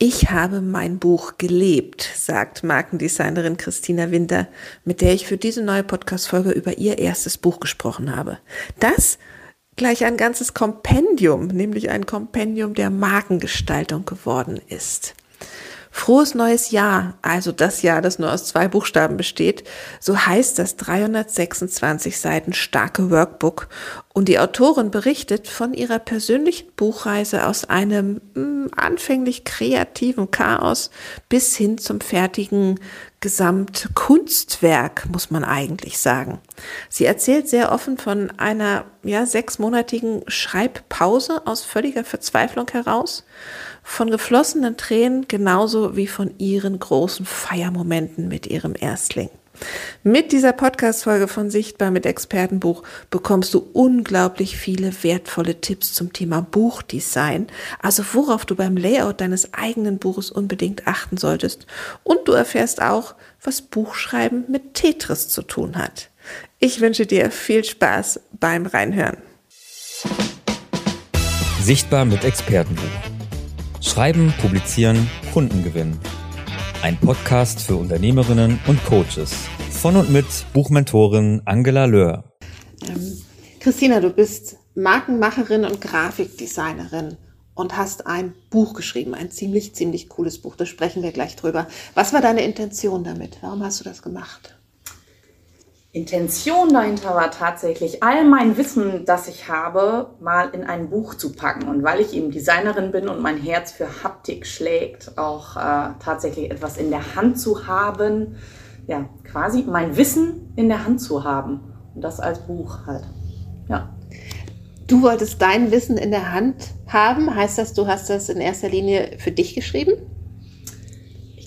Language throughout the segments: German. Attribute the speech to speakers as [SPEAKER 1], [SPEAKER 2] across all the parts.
[SPEAKER 1] Ich habe mein Buch gelebt, sagt Markendesignerin Christina Winter, mit der ich für diese neue Podcast-Folge über ihr erstes Buch gesprochen habe. Das gleich ein ganzes Kompendium, nämlich ein Kompendium der Markengestaltung geworden ist. Frohes neues Jahr, also das Jahr, das nur aus zwei Buchstaben besteht, so heißt das 326 Seiten starke Workbook und die Autorin berichtet von ihrer persönlichen Buchreise aus einem mh, hm, anfänglich kreativen Chaos bis hin zum fertigen Gesamtkunstwerk, muss man eigentlich sagen. Sie erzählt sehr offen von einer ja, sechsmonatigen Schreibpause aus völliger Verzweiflung heraus von geflossenen Tränen genauso wie von ihren großen Feiermomenten mit ihrem Erstling. Mit dieser Podcast-Folge von Sichtbar mit Expertenbuch bekommst du unglaublich viele wertvolle Tipps zum Thema Buchdesign, also worauf du beim Layout deines eigenen Buches unbedingt achten solltest. Und du erfährst auch, was Buchschreiben mit Tetris zu tun hat. Ich wünsche dir viel Spaß beim Reinhören.
[SPEAKER 2] Sichtbar mit Expertenbuch Schreiben, Publizieren, Kunden gewinnen. Ein Podcast für Unternehmerinnen und Coaches. Von und mit Buchmentorin Angela Löhr.
[SPEAKER 1] Ähm, Christina, du bist Markenmacherin und Grafikdesignerin und hast ein Buch geschrieben, ein ziemlich, ziemlich cooles Buch. Da sprechen wir gleich drüber. Was war deine Intention damit? Warum hast du das gemacht?
[SPEAKER 3] Intention dahinter war tatsächlich, all mein Wissen, das ich habe, mal in ein Buch zu packen. Und weil ich eben Designerin bin und mein Herz für Haptik schlägt, auch äh, tatsächlich etwas in der Hand zu haben, ja, quasi mein Wissen in der Hand zu haben. Und das als Buch halt. Ja.
[SPEAKER 1] Du wolltest dein Wissen in der Hand haben. Heißt das, du hast das in erster Linie für dich geschrieben?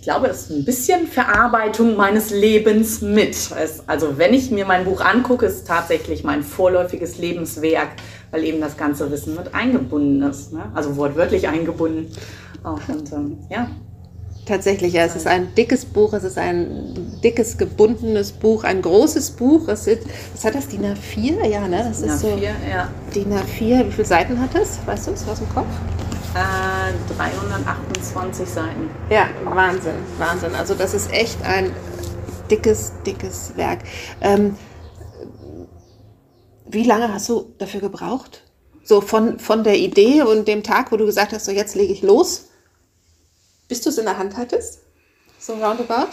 [SPEAKER 3] Ich glaube, es ist ein bisschen Verarbeitung meines Lebens mit. Also wenn ich mir mein Buch angucke, ist es tatsächlich mein vorläufiges Lebenswerk, weil eben das ganze Wissen mit eingebunden ist. Ne? Also wortwörtlich eingebunden. Und ähm, ja.
[SPEAKER 1] Tatsächlich, ja, es ist ein dickes Buch, es ist ein dickes, gebundenes Buch, ein großes Buch. Es ist, was hat das, DIN A4? Ja, ne? Das DIN ist A4, so. Ja. DIN A4, wie viele Seiten hat das? Weißt du es aus dem Kopf?
[SPEAKER 3] 328 äh, Seiten.
[SPEAKER 1] Ja, Wahnsinn, Wahnsinn. Also das ist echt ein dickes, dickes Werk. Ähm, wie lange hast du dafür gebraucht? So von, von der Idee und dem Tag, wo du gesagt hast, so jetzt lege ich los, bis du es in der Hand hattest? So roundabout?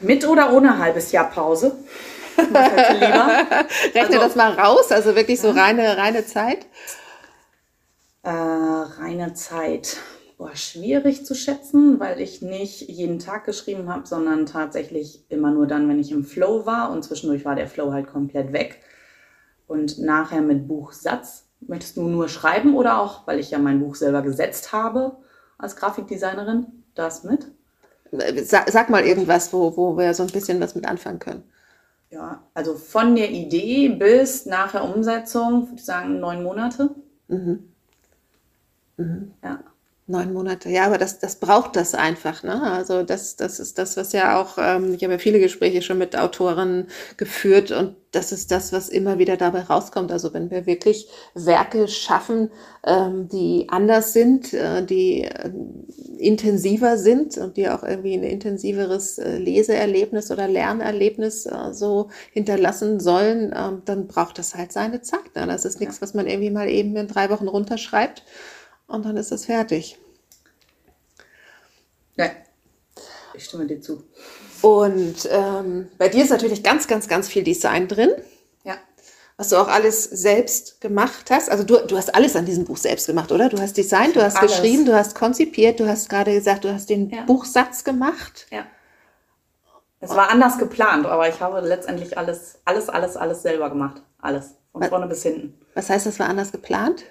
[SPEAKER 3] Mit oder ohne halbes Jahr Pause?
[SPEAKER 1] Rechne also, das mal raus, also wirklich so reine, reine Zeit.
[SPEAKER 3] Äh, reine Zeit. Boah, schwierig zu schätzen, weil ich nicht jeden Tag geschrieben habe, sondern tatsächlich immer nur dann, wenn ich im Flow war und zwischendurch war der Flow halt komplett weg. Und nachher mit Buchsatz. Möchtest du nur schreiben oder auch, weil ich ja mein Buch selber gesetzt habe als Grafikdesignerin, das mit?
[SPEAKER 1] Sag, sag mal irgendwas, wo, wo wir so ein bisschen was mit anfangen können.
[SPEAKER 3] Ja, also von der Idee bis nachher Umsetzung, würde ich sagen, neun Monate. Mhm.
[SPEAKER 1] Mhm. Ja. Neun Monate, ja, aber das, das braucht das einfach. Ne? Also das, das ist das, was ja auch, ähm, ich habe ja viele Gespräche schon mit Autoren geführt und das ist das, was immer wieder dabei rauskommt. Also wenn wir wirklich Werke schaffen, ähm, die anders sind, äh, die äh, intensiver sind und die auch irgendwie ein intensiveres äh, Leseerlebnis oder Lernerlebnis äh, so hinterlassen sollen, ähm, dann braucht das halt seine Zeit. Ne? Das ist nichts, was man irgendwie mal eben in drei Wochen runterschreibt und dann ist es fertig.
[SPEAKER 3] Ja, ich stimme dir zu.
[SPEAKER 1] Und ähm, bei dir ist natürlich ganz, ganz, ganz viel Design drin.
[SPEAKER 3] Ja.
[SPEAKER 1] Was du auch alles selbst gemacht hast. Also du, du hast alles an diesem Buch selbst gemacht, oder? Du hast designt, du hast alles. geschrieben, du hast konzipiert, du hast gerade gesagt, du hast den ja. Buchsatz gemacht.
[SPEAKER 3] Ja. Es war anders geplant, aber ich habe letztendlich alles, alles, alles, alles selber gemacht. Alles. Von was, vorne bis hinten.
[SPEAKER 1] Was heißt, das war anders geplant?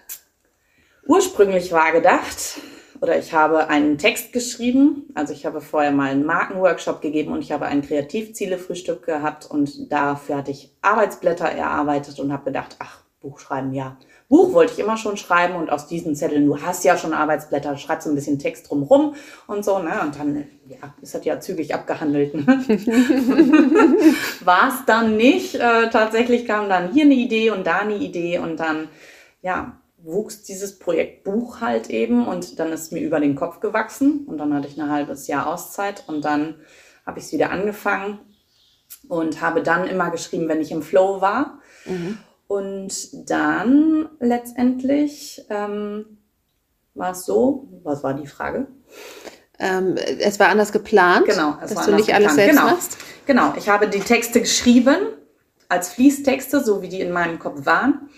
[SPEAKER 3] Ursprünglich war gedacht, oder ich habe einen Text geschrieben. Also ich habe vorher mal einen Markenworkshop gegeben und ich habe ein Kreativziele-Frühstück gehabt und dafür hatte ich Arbeitsblätter erarbeitet und habe gedacht, ach, Buch schreiben, ja. Buch wollte ich immer schon schreiben und aus diesen Zetteln, du hast ja schon Arbeitsblätter, schreibst so ein bisschen Text drumrum und so, ne? Und dann, ja, ist das ja zügig abgehandelt. Ne? War es dann nicht. Äh, tatsächlich kam dann hier eine Idee und da eine Idee und dann, ja, wuchs dieses Projekt Buch halt eben und dann ist mir über den Kopf gewachsen und dann hatte ich ein halbes Jahr Auszeit und dann habe ich es wieder angefangen und habe dann immer geschrieben, wenn ich im Flow war. Mhm. Und dann letztendlich ähm, war es so, was war die Frage?
[SPEAKER 1] Ähm, es war anders geplant,
[SPEAKER 3] genau,
[SPEAKER 1] es dass du nicht geplant. alles selbst
[SPEAKER 3] genau.
[SPEAKER 1] machst.
[SPEAKER 3] Genau, ich habe die Texte geschrieben als Fließtexte, so wie die in meinem Kopf waren.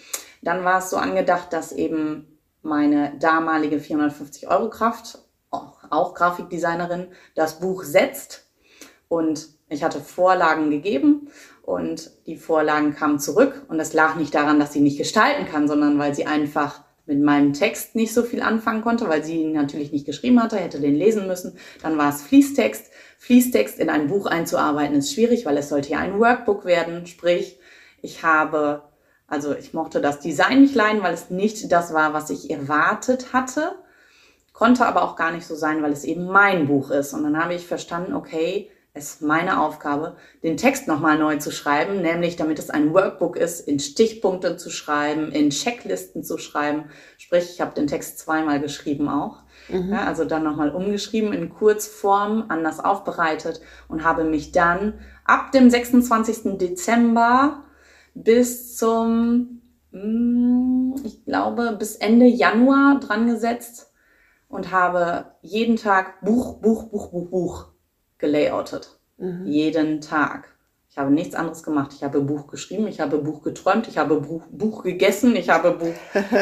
[SPEAKER 3] Dann war es so angedacht, dass eben meine damalige 450 Euro Kraft, auch Grafikdesignerin, das Buch setzt. Und ich hatte Vorlagen gegeben und die Vorlagen kamen zurück. Und das lag nicht daran, dass sie nicht gestalten kann, sondern weil sie einfach mit meinem Text nicht so viel anfangen konnte, weil sie ihn natürlich nicht geschrieben hatte, hätte den lesen müssen. Dann war es Fließtext. Fließtext in ein Buch einzuarbeiten ist schwierig, weil es sollte ja ein Workbook werden. Sprich, ich habe also ich mochte das Design nicht leiden, weil es nicht das war, was ich erwartet hatte. Konnte aber auch gar nicht so sein, weil es eben mein Buch ist. Und dann habe ich verstanden, okay, es ist meine Aufgabe, den Text nochmal neu zu schreiben, nämlich damit es ein Workbook ist, in Stichpunkte zu schreiben, in Checklisten zu schreiben. Sprich, ich habe den Text zweimal geschrieben auch. Mhm. Ja, also dann nochmal umgeschrieben in Kurzform, anders aufbereitet und habe mich dann ab dem 26. Dezember bis zum, mm, ich glaube, bis Ende Januar dran gesetzt und habe jeden Tag Buch, Buch, Buch, Buch, Buch gelayoutet. Mhm. Jeden Tag. Ich habe nichts anderes gemacht. Ich habe Buch geschrieben, ich habe Buch geträumt, ich habe Buch, Buch gegessen, ich habe Buch,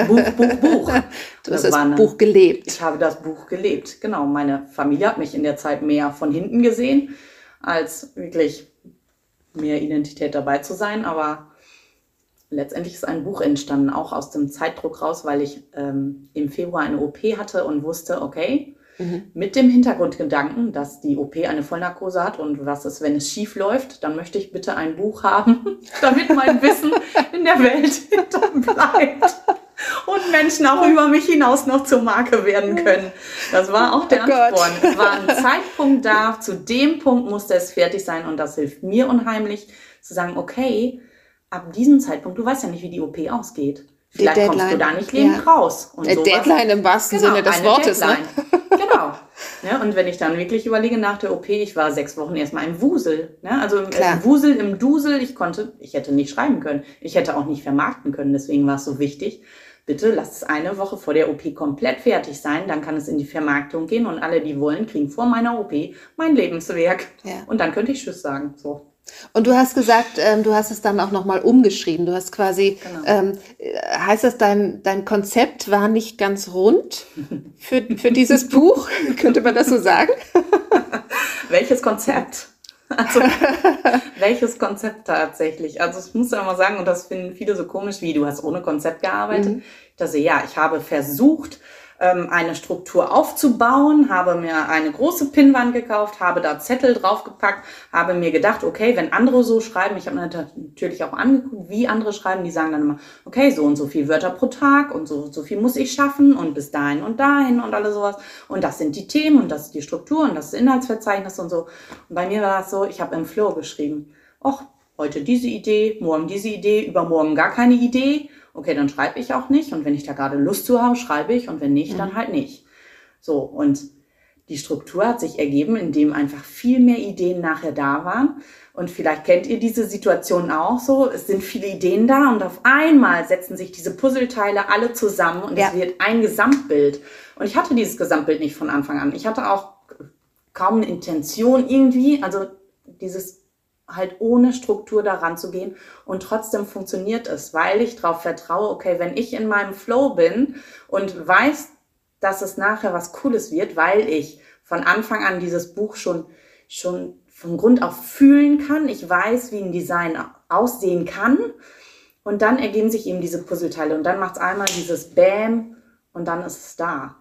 [SPEAKER 3] Buch, Buch, Buch.
[SPEAKER 1] Du hast das, das Buch gelebt.
[SPEAKER 3] Ich habe das Buch gelebt. Genau. Meine Familie hat mich in der Zeit mehr von hinten gesehen, als wirklich mehr Identität dabei zu sein. Aber letztendlich ist ein Buch entstanden, auch aus dem Zeitdruck raus, weil ich ähm, im Februar eine OP hatte und wusste, okay, mhm. mit dem Hintergrundgedanken, dass die OP eine Vollnarkose hat und was ist, wenn es schief läuft, dann möchte ich bitte ein Buch haben, damit mein Wissen in der Welt bleibt. Und Menschen auch über mich hinaus noch zur Marke werden können. Das war auch der oh Ansporn. Es war ein Zeitpunkt da, zu dem Punkt musste es fertig sein und das hilft mir unheimlich zu sagen, okay, ab diesem Zeitpunkt, du weißt ja nicht, wie die OP ausgeht. Vielleicht kommst du da nicht lebend ja. raus.
[SPEAKER 1] Und sowas. Deadline im wahrsten genau, Sinne des Wortes. Ne?
[SPEAKER 3] genau. Ja, und wenn ich dann wirklich überlege nach der OP, ich war sechs Wochen erstmal im Wusel. Ne? Also im Wusel, im Dusel, ich konnte, ich hätte nicht schreiben können. Ich hätte auch nicht vermarkten können. Deswegen war es so wichtig. Bitte lass es eine Woche vor der OP komplett fertig sein, dann kann es in die Vermarktung gehen und alle, die wollen, kriegen vor meiner OP mein Lebenswerk. Ja. Und dann könnte ich Tschüss sagen. So.
[SPEAKER 1] Und du hast gesagt, ähm, du hast es dann auch nochmal umgeschrieben. Du hast quasi, genau. ähm, heißt das, dein, dein Konzept war nicht ganz rund für, für dieses Buch? Könnte man das so sagen?
[SPEAKER 3] Welches Konzept? Also, welches Konzept tatsächlich? Also, ich muss ja mal sagen, und das finden viele so komisch, wie du hast ohne Konzept gearbeitet. Mhm. Dass ich, ja, ich habe versucht, ähm, eine Struktur aufzubauen, habe mir eine große Pinnwand gekauft, habe da Zettel draufgepackt, habe mir gedacht, okay, wenn andere so schreiben, ich habe mir natürlich auch angeguckt, wie andere schreiben, die sagen dann immer, okay, so und so viel Wörter pro Tag und so so viel muss ich schaffen und bis dahin und dahin und alles sowas und das sind die Themen und das ist die Struktur und das ist Inhaltsverzeichnis und so. Und bei mir war das so, ich habe im Flow geschrieben, och, heute diese Idee, morgen diese Idee, übermorgen gar keine Idee okay, dann schreibe ich auch nicht. Und wenn ich da gerade Lust zu habe, schreibe ich. Und wenn nicht, dann mhm. halt nicht. So, und die Struktur hat sich ergeben, indem einfach viel mehr Ideen nachher da waren. Und vielleicht kennt ihr diese Situation auch so. Es sind viele Ideen da und auf einmal setzen sich diese Puzzleteile alle zusammen und ja. es wird ein Gesamtbild. Und ich hatte dieses Gesamtbild nicht von Anfang an. Ich hatte auch kaum eine Intention irgendwie. Also dieses halt ohne Struktur daran zu gehen und trotzdem funktioniert es, weil ich darauf vertraue, okay, wenn ich in meinem Flow bin und weiß, dass es nachher was Cooles wird, weil ich von Anfang an dieses Buch schon, schon von Grund auf fühlen kann, ich weiß, wie ein Design aussehen kann. Und dann ergeben sich eben diese Puzzleteile. Und dann macht es einmal dieses Bam und dann ist es da.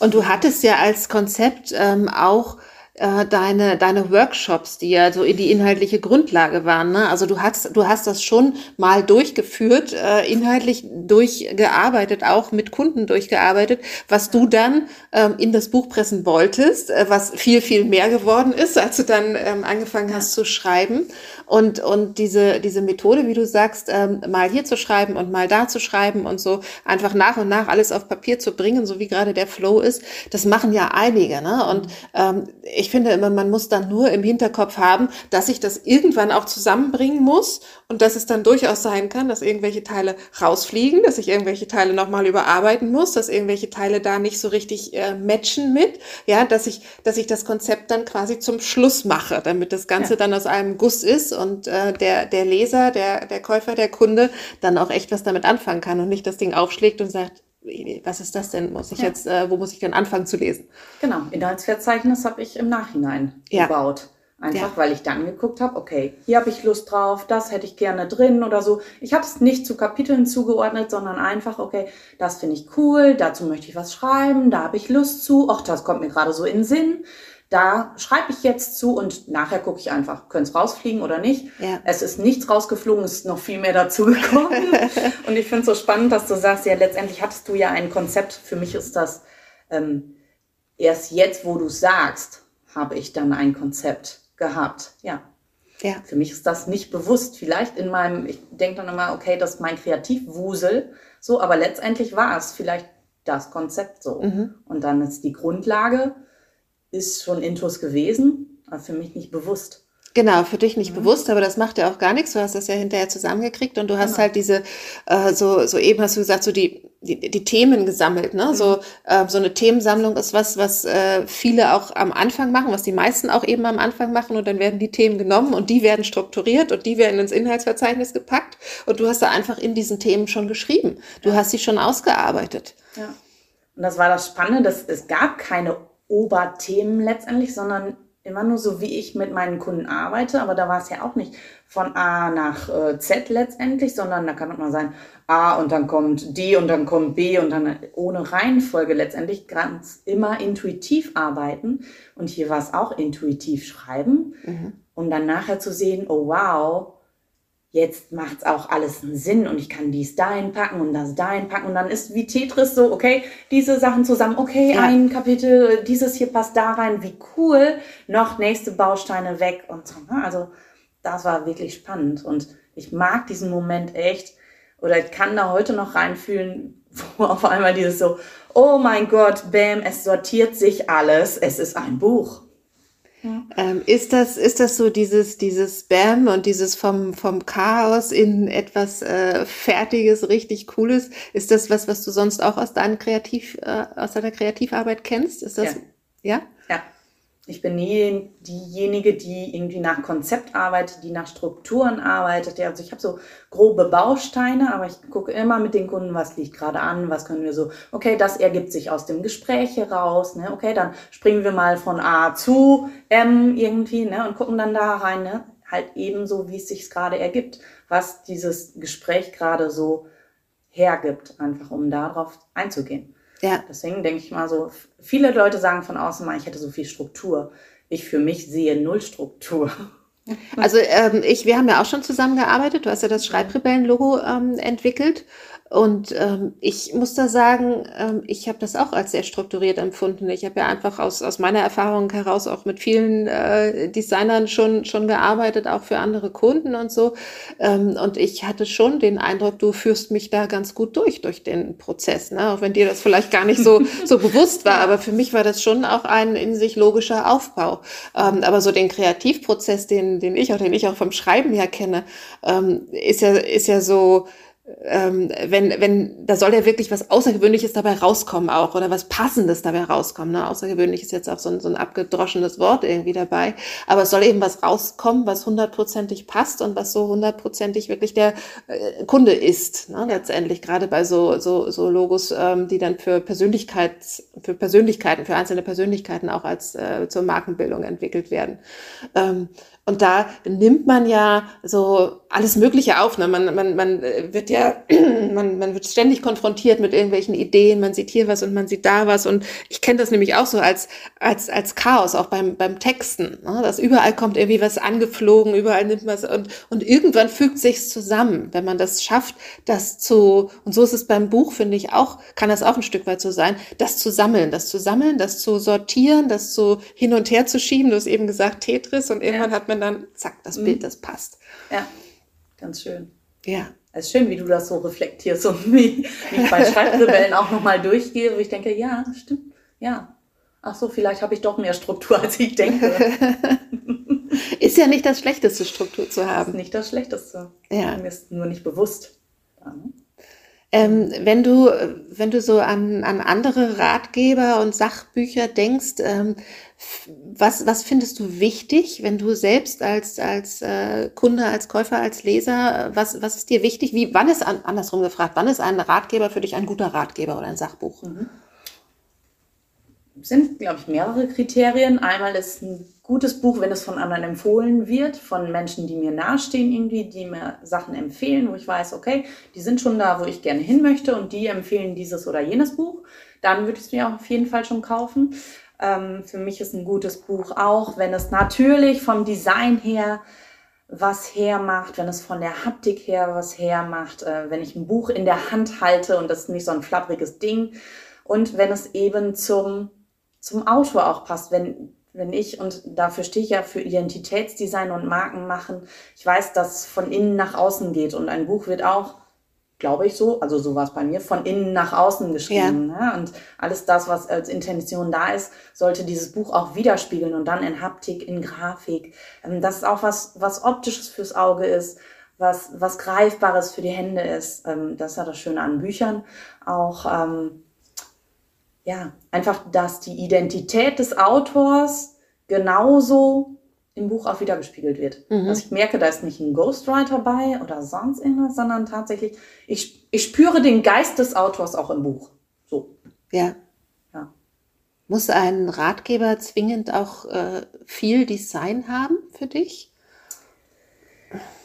[SPEAKER 1] Und du hattest ja als Konzept ähm, auch äh, deine, deine Workshops, die ja so in die inhaltliche Grundlage waren. Ne? Also du hast, du hast das schon mal durchgeführt, äh, inhaltlich durchgearbeitet, auch mit Kunden durchgearbeitet, was du dann ähm, in das Buch pressen wolltest, äh, was viel, viel mehr geworden ist, als du dann ähm, angefangen hast zu schreiben. Und, und diese, diese Methode, wie du sagst, ähm, mal hier zu schreiben und mal da zu schreiben und so einfach nach und nach alles auf Papier zu bringen, so wie gerade der Flow ist, das machen ja einige. Ne? Und ähm, ich finde immer, man muss dann nur im Hinterkopf haben, dass ich das irgendwann auch zusammenbringen muss und dass es dann durchaus sein kann, dass irgendwelche Teile rausfliegen, dass ich irgendwelche Teile nochmal überarbeiten muss, dass irgendwelche Teile da nicht so richtig äh, matchen mit, ja, dass ich, dass ich das Konzept dann quasi zum Schluss mache, damit das Ganze ja. dann aus einem Guss ist und äh, der, der Leser, der, der Käufer, der Kunde dann auch echt was damit anfangen kann und nicht das Ding aufschlägt und sagt, was ist das denn? Muss ich ja. jetzt, äh, wo muss ich denn anfangen zu lesen?
[SPEAKER 3] Genau, Inhaltsverzeichnis habe ich im Nachhinein ja. gebaut. Einfach ja. weil ich dann geguckt habe, okay, hier habe ich Lust drauf, das hätte ich gerne drin oder so. Ich habe es nicht zu Kapiteln zugeordnet, sondern einfach, okay, das finde ich cool, dazu möchte ich was schreiben, da habe ich Lust zu, ach, das kommt mir gerade so in den Sinn. Da schreibe ich jetzt zu und nachher gucke ich einfach, könnte es rausfliegen oder nicht. Ja. Es ist nichts rausgeflogen, es ist noch viel mehr dazu gekommen. und ich finde es so spannend, dass du sagst, ja, letztendlich hattest du ja ein Konzept. Für mich ist das ähm, erst jetzt, wo du sagst, habe ich dann ein Konzept gehabt. Ja. Ja. Für mich ist das nicht bewusst. Vielleicht in meinem, ich denke dann immer, okay, das ist mein Kreativwusel. So, aber letztendlich war es vielleicht das Konzept so. Mhm. Und dann ist die Grundlage, ist schon Intus gewesen, aber für mich nicht bewusst.
[SPEAKER 1] Genau, für dich nicht mhm. bewusst, aber das macht ja auch gar nichts. Du hast das ja hinterher zusammengekriegt und du hast genau. halt diese, äh, so, so eben hast du gesagt, so die, die, die Themen gesammelt. Ne? Mhm. So, äh, so eine Themensammlung ist was, was äh, viele auch am Anfang machen, was die meisten auch eben am Anfang machen und dann werden die Themen genommen und die werden strukturiert und die werden ins Inhaltsverzeichnis gepackt und du hast da einfach in diesen Themen schon geschrieben. Du ja. hast sie schon ausgearbeitet.
[SPEAKER 3] Ja. Und das war das Spannende, dass es gab keine Oberthemen letztendlich, sondern immer nur so, wie ich mit meinen Kunden arbeite. Aber da war es ja auch nicht von A nach äh, Z letztendlich, sondern da kann auch mal sein A und dann kommt D und dann kommt B und dann ohne Reihenfolge letztendlich ganz immer intuitiv arbeiten. Und hier war es auch intuitiv schreiben, mhm. um dann nachher zu sehen, oh wow, jetzt macht's auch alles einen Sinn und ich kann dies dahin packen und das dahin packen und dann ist wie Tetris so, okay, diese Sachen zusammen, okay, ja. ein Kapitel, dieses hier passt da rein, wie cool, noch nächste Bausteine weg und so. Ne? Also das war wirklich spannend und ich mag diesen Moment echt oder ich kann da heute noch reinfühlen, wo auf einmal dieses so, oh mein Gott, bam, es sortiert sich alles, es ist ein Buch.
[SPEAKER 1] Ähm, ist das, ist das so dieses, dieses Spam und dieses vom, vom Chaos in etwas äh, Fertiges, richtig Cooles? Ist das was, was du sonst auch aus deinem Kreativ, äh, aus deiner Kreativarbeit kennst? Ist das,
[SPEAKER 3] ja? Ja. Ja. Ich bin nie diejenige, die irgendwie nach Konzept arbeitet, die nach Strukturen arbeitet. Also ich habe so grobe Bausteine, aber ich gucke immer mit den Kunden, was liegt gerade an, was können wir so, okay, das ergibt sich aus dem Gespräch heraus, ne? okay, dann springen wir mal von A zu M irgendwie ne? und gucken dann da rein, ne? halt ebenso, wie es sich gerade ergibt, was dieses Gespräch gerade so hergibt, einfach um darauf einzugehen. Ja. Deswegen denke ich mal so, viele Leute sagen von außen mal, ich hätte so viel Struktur. Ich für mich sehe null Struktur.
[SPEAKER 1] Also ähm, ich, wir haben ja auch schon zusammengearbeitet. Du hast ja das Schreibrebellen-Logo ähm, entwickelt und ähm, ich muss da sagen, ähm, ich habe das auch als sehr strukturiert empfunden. Ich habe ja einfach aus, aus meiner Erfahrung heraus auch mit vielen äh, Designern schon, schon gearbeitet, auch für andere Kunden und so. Ähm, und ich hatte schon den Eindruck, du führst mich da ganz gut durch, durch den Prozess. Ne? Auch wenn dir das vielleicht gar nicht so, so bewusst war. Aber für mich war das schon auch ein in sich logischer Aufbau. Ähm, aber so den Kreativprozess, den, den ich auch, den ich auch vom Schreiben her kenne, ähm, ist ja, ist ja so, ähm, wenn, wenn, da soll ja wirklich was Außergewöhnliches dabei rauskommen auch oder was Passendes dabei rauskommen. Ne? Außergewöhnlich ist jetzt auch so ein, so ein abgedroschenes Wort irgendwie dabei. Aber es soll eben was rauskommen, was hundertprozentig passt und was so hundertprozentig wirklich der äh, Kunde ist. Ne? Letztendlich gerade bei so, so, so Logos, ähm, die dann für Persönlichkeits, für Persönlichkeiten, für einzelne Persönlichkeiten auch als äh, zur Markenbildung entwickelt werden. Ähm, und da nimmt man ja so alles Mögliche auf. Ne? Man, man, man wird wird ja, man, man wird ständig konfrontiert mit irgendwelchen Ideen, man sieht hier was und man sieht da was. Und ich kenne das nämlich auch so als, als, als Chaos, auch beim, beim Texten. Ne? Dass überall kommt irgendwie was angeflogen, überall nimmt man es und, und irgendwann fügt sich's zusammen, wenn man das schafft, das zu, und so ist es beim Buch, finde ich auch, kann das auch ein Stück weit so sein, das zu sammeln, das zu sammeln, das zu sortieren, das so hin und her zu schieben. Du hast eben gesagt Tetris und irgendwann ja. hat man dann, zack, das mhm. Bild, das passt.
[SPEAKER 3] Ja, ganz schön.
[SPEAKER 1] Ja.
[SPEAKER 3] Es ist schön, wie du das so reflektierst und wie, ich bei Schreibrebellen auch nochmal durchgehe, wo ich denke, ja, stimmt, ja. Ach so, vielleicht habe ich doch mehr Struktur, als ich denke.
[SPEAKER 1] ist ja nicht das Schlechteste, Struktur zu haben.
[SPEAKER 3] Ist nicht das Schlechteste.
[SPEAKER 1] Ja.
[SPEAKER 3] Mir ist nur nicht bewusst. Ja?
[SPEAKER 1] Ähm, wenn du, wenn du so an, an andere Ratgeber und Sachbücher denkst, ähm, was, was findest du wichtig, wenn du selbst als, als äh, Kunde, als Käufer, als Leser, was, was ist dir wichtig? Wie, wann ist, an, andersrum gefragt, wann ist ein Ratgeber für dich ein guter Ratgeber oder ein Sachbuch? Mhm
[SPEAKER 3] sind, glaube ich, mehrere Kriterien. Einmal ist ein gutes Buch, wenn es von anderen empfohlen wird, von Menschen, die mir nahestehen irgendwie, die mir Sachen empfehlen, wo ich weiß, okay, die sind schon da, wo ich gerne hin möchte und die empfehlen dieses oder jenes Buch. Dann würde ich es mir auf jeden Fall schon kaufen. Ähm, für mich ist ein gutes Buch auch, wenn es natürlich vom Design her was hermacht, wenn es von der Haptik her was hermacht, äh, wenn ich ein Buch in der Hand halte und das ist nicht so ein flappriges Ding. Und wenn es eben zum zum Autor auch passt, wenn, wenn ich, und dafür stehe ich ja für Identitätsdesign und Marken machen, ich weiß, dass von innen nach außen geht. Und ein Buch wird auch, glaube ich so, also so war es bei mir, von innen nach außen geschrieben. Ja. Ne? Und alles das, was als Intention da ist, sollte dieses Buch auch widerspiegeln und dann in Haptik, in Grafik. Ähm, das ist auch was, was optisches fürs Auge ist, was, was Greifbares für die Hände ist. Ähm, das ist ja das Schöne an Büchern. Auch, ähm, ja, einfach, dass die Identität des Autors genauso im Buch auch wiedergespiegelt wird. Mhm. Dass ich merke, da ist nicht ein Ghostwriter bei oder sonst irgendwas, sondern tatsächlich, ich, ich spüre den Geist des Autors auch im Buch. So.
[SPEAKER 1] Ja. ja. Muss ein Ratgeber zwingend auch äh, viel Design haben für dich?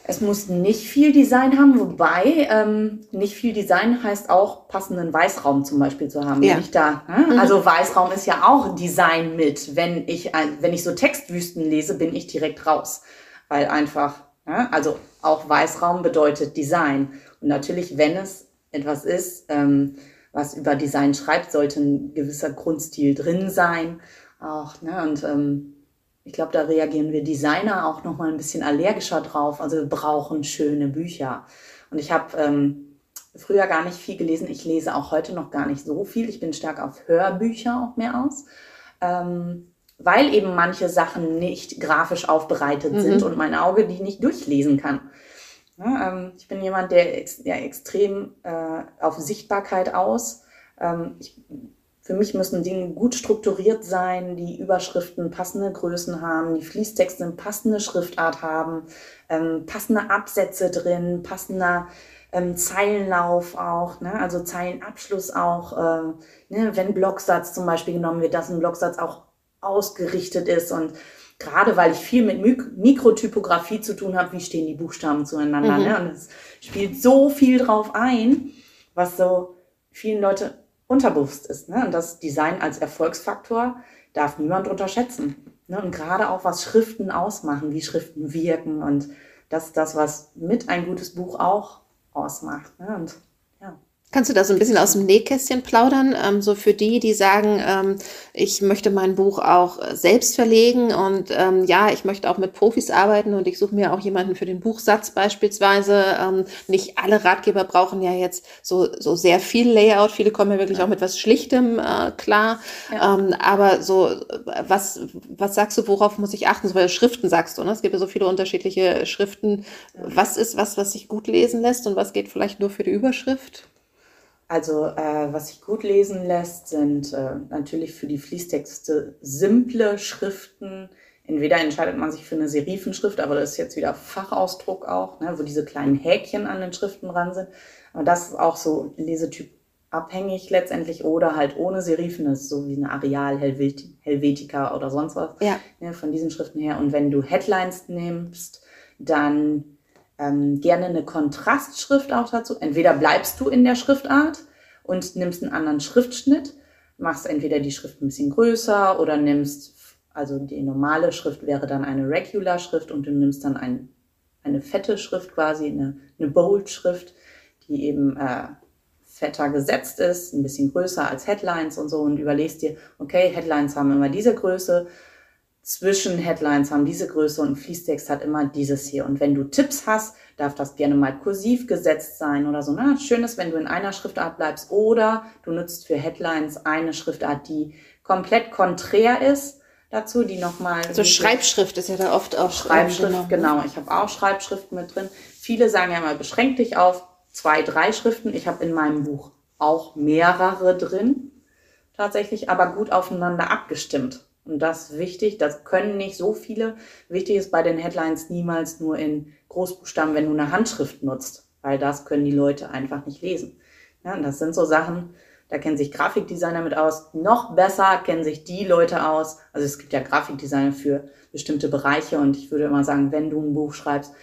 [SPEAKER 3] Es muss nicht viel Design haben, wobei ähm, nicht viel Design heißt auch passenden Weißraum zum Beispiel zu haben. Ja. Wenn ich da, ne? mhm. Also Weißraum ist ja auch Design mit. Wenn ich, wenn ich so Textwüsten lese, bin ich direkt raus. Weil einfach, ne? also auch Weißraum bedeutet Design. Und natürlich, wenn es etwas ist, ähm, was über Design schreibt, sollte ein gewisser Grundstil drin sein. Auch, ne? Und ähm, ich glaube, da reagieren wir Designer auch noch mal ein bisschen allergischer drauf. Also wir brauchen schöne Bücher. Und ich habe ähm, früher gar nicht viel gelesen. Ich lese auch heute noch gar nicht so viel. Ich bin stark auf Hörbücher auch mehr aus. Ähm, weil eben manche Sachen nicht grafisch aufbereitet mhm. sind und mein Auge die nicht durchlesen kann. Ja, ähm, ich bin jemand, der ex ja, extrem äh, auf Sichtbarkeit aus. Ähm, ich für mich müssen Dinge gut strukturiert sein, die Überschriften passende Größen haben, die Fließtexte eine passende Schriftart haben, ähm, passende Absätze drin, passender ähm, Zeilenlauf auch, ne? also Zeilenabschluss auch, äh, ne? wenn Blocksatz zum Beispiel genommen wird, dass ein Blocksatz auch ausgerichtet ist und gerade weil ich viel mit Mik Mikrotypografie zu tun habe, wie stehen die Buchstaben zueinander, mhm. ne? und es spielt so viel drauf ein, was so vielen Leute unterbewusst ist. Ne? Und das Design als Erfolgsfaktor darf niemand unterschätzen. Ne? Und gerade auch, was Schriften ausmachen, wie Schriften wirken. Und das ist das, was mit ein gutes Buch auch ausmacht. Ne? Und
[SPEAKER 1] Kannst du da so ein bisschen aus dem Nähkästchen plaudern? Ähm, so für die, die sagen, ähm, ich möchte mein Buch auch äh, selbst verlegen und ähm, ja, ich möchte auch mit Profis arbeiten und ich suche mir auch jemanden für den Buchsatz beispielsweise. Ähm, nicht alle Ratgeber brauchen ja jetzt so, so sehr viel Layout. Viele kommen ja wirklich ja. auch mit was Schlichtem äh, klar. Ja. Ähm, aber so, was, was sagst du, worauf muss ich achten? So bei Schriften sagst du, ne? Es gibt ja so viele unterschiedliche Schriften. Ja. Was ist was, was sich gut lesen lässt und was geht vielleicht nur für die Überschrift?
[SPEAKER 3] Also äh, was sich gut lesen lässt, sind äh, natürlich für die Fließtexte simple Schriften. Entweder entscheidet man sich für eine Serifenschrift, aber das ist jetzt wieder Fachausdruck auch, ne, wo diese kleinen Häkchen an den Schriften dran sind. Aber das ist auch so Lesetyp abhängig letztendlich oder halt ohne Serifen, das ist so wie eine Areal, Helvetica oder sonst was.
[SPEAKER 1] Ja.
[SPEAKER 3] Ne, von diesen Schriften her. Und wenn du Headlines nimmst, dann Ähm, gerne eine Kontrastschrift auch dazu. Entweder bleibst du in der Schriftart und nimmst einen anderen Schriftschnitt, machst entweder die Schrift ein bisschen größer oder nimmst, also die normale Schrift wäre dann eine Regular-Schrift und du nimmst dann ein, eine fette Schrift quasi, eine, eine Bold-Schrift, die eben äh, fetter gesetzt ist, ein bisschen größer als Headlines und so und überlegst dir, okay, Headlines haben immer diese Größe, zwischen Headlines haben diese Größe und Fließtext hat immer dieses hier. Und wenn du Tipps hast, darf das gerne mal kursiv gesetzt sein oder so. Na, schön ist, wenn du in einer Schriftart bleibst oder du nutzt für Headlines eine Schriftart, die komplett konträr ist dazu, die nochmal.
[SPEAKER 1] Also Schreibschrift ist ja da oft auch.
[SPEAKER 3] Schreibschrift, genau. Ich habe auch Schreibschrift mit drin. Viele sagen ja mal, beschränk dich auf zwei, drei Schriften. Ich habe in meinem Buch auch mehrere drin, tatsächlich, aber gut aufeinander abgestimmt. Und das ist wichtig, das können nicht so viele. Wichtig ist bei den Headlines niemals nur in Großbuchstaben, wenn du eine Handschrift nutzt, weil das können die Leute einfach nicht lesen. Ja, und das sind so Sachen, da kennen sich Grafikdesigner mit aus. Noch besser kennen sich die Leute aus. Also es gibt ja Grafikdesigner für bestimmte Bereiche und ich würde immer sagen, wenn du ein Buch schreibst,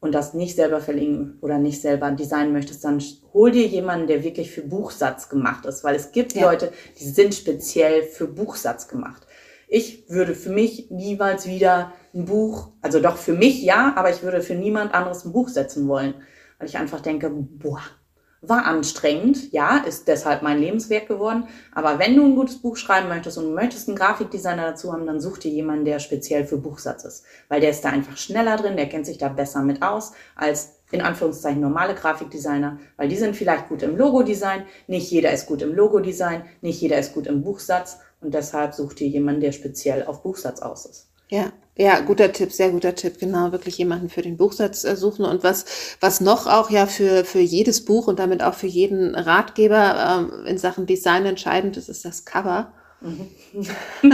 [SPEAKER 3] und das nicht selber verlegen oder nicht selber designen möchtest, dann hol dir jemanden, der wirklich für Buchsatz gemacht ist, weil es gibt ja. Leute, die sind speziell für Buchsatz gemacht. Ich würde für mich niemals wieder ein Buch, also doch für mich ja, aber ich würde für niemand anderes ein Buch setzen wollen, weil ich einfach denke, boah, war anstrengend, ja, ist deshalb mein Lebenswerk geworden. Aber wenn du ein gutes Buch schreiben möchtest und möchtest einen Grafikdesigner dazu haben, dann such dir jemanden, der speziell für Buchsatz ist. Weil der ist da einfach schneller drin, der kennt sich da besser mit aus als in Anführungszeichen normale Grafikdesigner, weil die sind vielleicht gut im Logodesign. Nicht jeder ist gut im Logodesign, nicht jeder ist gut im Buchsatz. Und deshalb such dir jemanden, der speziell auf Buchsatz aus ist.
[SPEAKER 1] Ja, ja, guter Tipp, sehr guter Tipp. Genau, wirklich jemanden für den Buchsatz äh, suchen. Und was, was noch auch ja für, für jedes Buch und damit auch für jeden Ratgeber ähm, in Sachen Design entscheidend ist, ist das Cover. Mhm.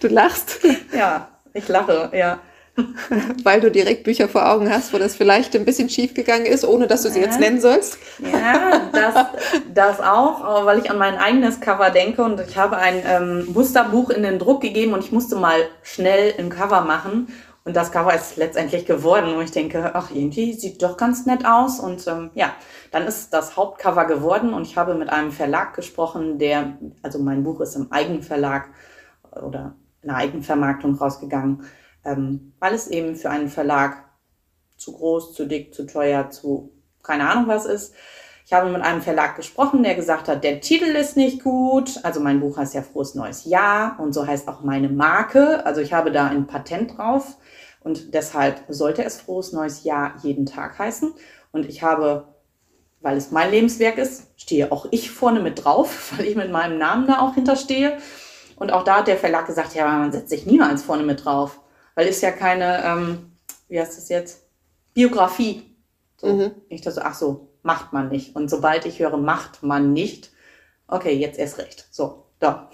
[SPEAKER 1] du lachst.
[SPEAKER 3] Ja, ich lache, ja.
[SPEAKER 1] Weil du direkt Bücher vor Augen hast, wo das vielleicht ein bisschen schief gegangen ist, ohne dass du sie jetzt nennen sollst.
[SPEAKER 3] Ja, das, das auch, weil ich an mein eigenes Cover denke und ich habe ein ähm, Musterbuch in den Druck gegeben und ich musste mal schnell ein Cover machen. Und das Cover ist letztendlich geworden, wo ich denke, ach, irgendwie sieht doch ganz nett aus. Und ähm, ja, dann ist das Hauptcover geworden und ich habe mit einem Verlag gesprochen, der, also mein Buch ist im Eigenverlag oder in der Eigenvermarktung rausgegangen ähm, weil es eben für einen Verlag zu groß, zu dick, zu teuer, zu keine Ahnung was ist. Ich habe mit einem Verlag gesprochen, der gesagt hat, der Titel ist nicht gut. Also mein Buch heißt ja Frohes Neues Jahr und so heißt auch meine Marke. Also ich habe da ein Patent drauf und deshalb sollte es Frohes Neues Jahr jeden Tag heißen. Und ich habe, weil es mein Lebenswerk ist, stehe auch ich vorne mit drauf, weil ich mit meinem Namen da auch hinterstehe. Und auch da hat der Verlag gesagt, ja, man setzt sich niemals vorne mit drauf weil ist ja keine, ähm, wie heißt das jetzt? Biografie. So. Mhm. Ich dachte so, ach so, macht man nicht. Und sobald ich höre, macht man nicht, okay, jetzt erst recht. So, da.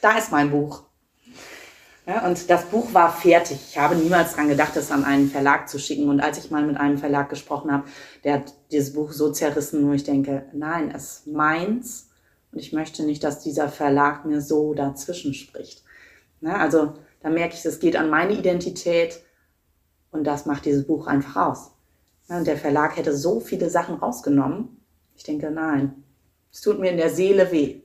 [SPEAKER 3] Da ist mein Buch. Ja, und das Buch war fertig. Ich habe niemals dran gedacht, es an einen Verlag zu schicken. Und als ich mal mit einem Verlag gesprochen habe, der hat dieses Buch so zerrissen, wo ich denke, nein, es ist meins. Und ich möchte nicht, dass dieser Verlag mir so dazwischen spricht. Ja, also da merke ich, es geht an meine Identität und das macht dieses Buch einfach aus. Und der Verlag hätte so viele Sachen rausgenommen. Ich denke, nein, es tut mir in der Seele weh.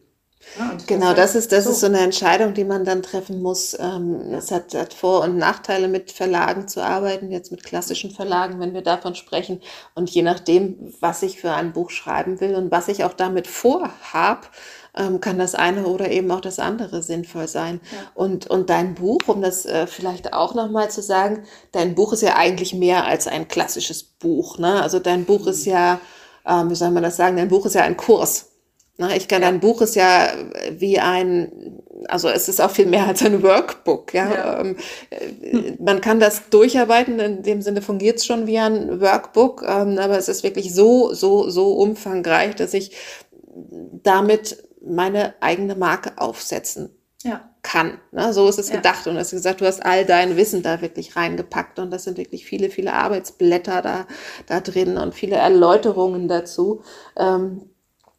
[SPEAKER 1] Ja, genau, das, ist, das so. ist so eine Entscheidung, die man dann treffen muss. Ähm, es hat, hat Vor- und Nachteile, mit Verlagen zu arbeiten, jetzt mit klassischen Verlagen, wenn wir davon sprechen. Und je nachdem, was ich für ein Buch schreiben will und was ich auch damit vorhab, ähm, kann das eine oder eben auch das andere sinnvoll sein. Ja. Und, und dein Buch, um das äh, vielleicht auch nochmal zu sagen, dein Buch ist ja eigentlich mehr als ein klassisches Buch. Ne? Also dein Buch ist mhm. ja, ähm, wie soll man das sagen, dein Buch ist ja ein Kurs. Ne? Ich kann, ja. dein Buch ist ja wie ein, also es ist auch viel mehr als ein Workbook. Ja? ja. Ähm, äh, man kann das durcharbeiten, in dem Sinne fungiert es schon wie ein Workbook, ähm, aber es ist wirklich so, so, so umfangreich, dass ich damit meine eigene Marke aufsetzen ja. kann. Ne? So ist es ja. gedacht. Und du hast gesagt, du hast all dein Wissen da wirklich reingepackt. Und das sind wirklich viele, viele Arbeitsblätter da, da drin und viele Erläuterungen dazu. Ähm,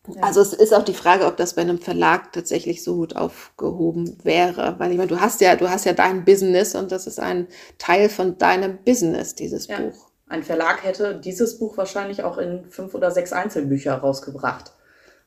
[SPEAKER 1] Ja. Also es ist auch die Frage, ob das bei einem Verlag tatsächlich so gut aufgehoben wäre, weil ich meine, du hast ja, du hast ja dein Business und das ist ein Teil von deinem Business, dieses ja. Buch.
[SPEAKER 3] Ein Verlag hätte dieses Buch wahrscheinlich auch in fünf oder sechs Einzelbücher rausgebracht.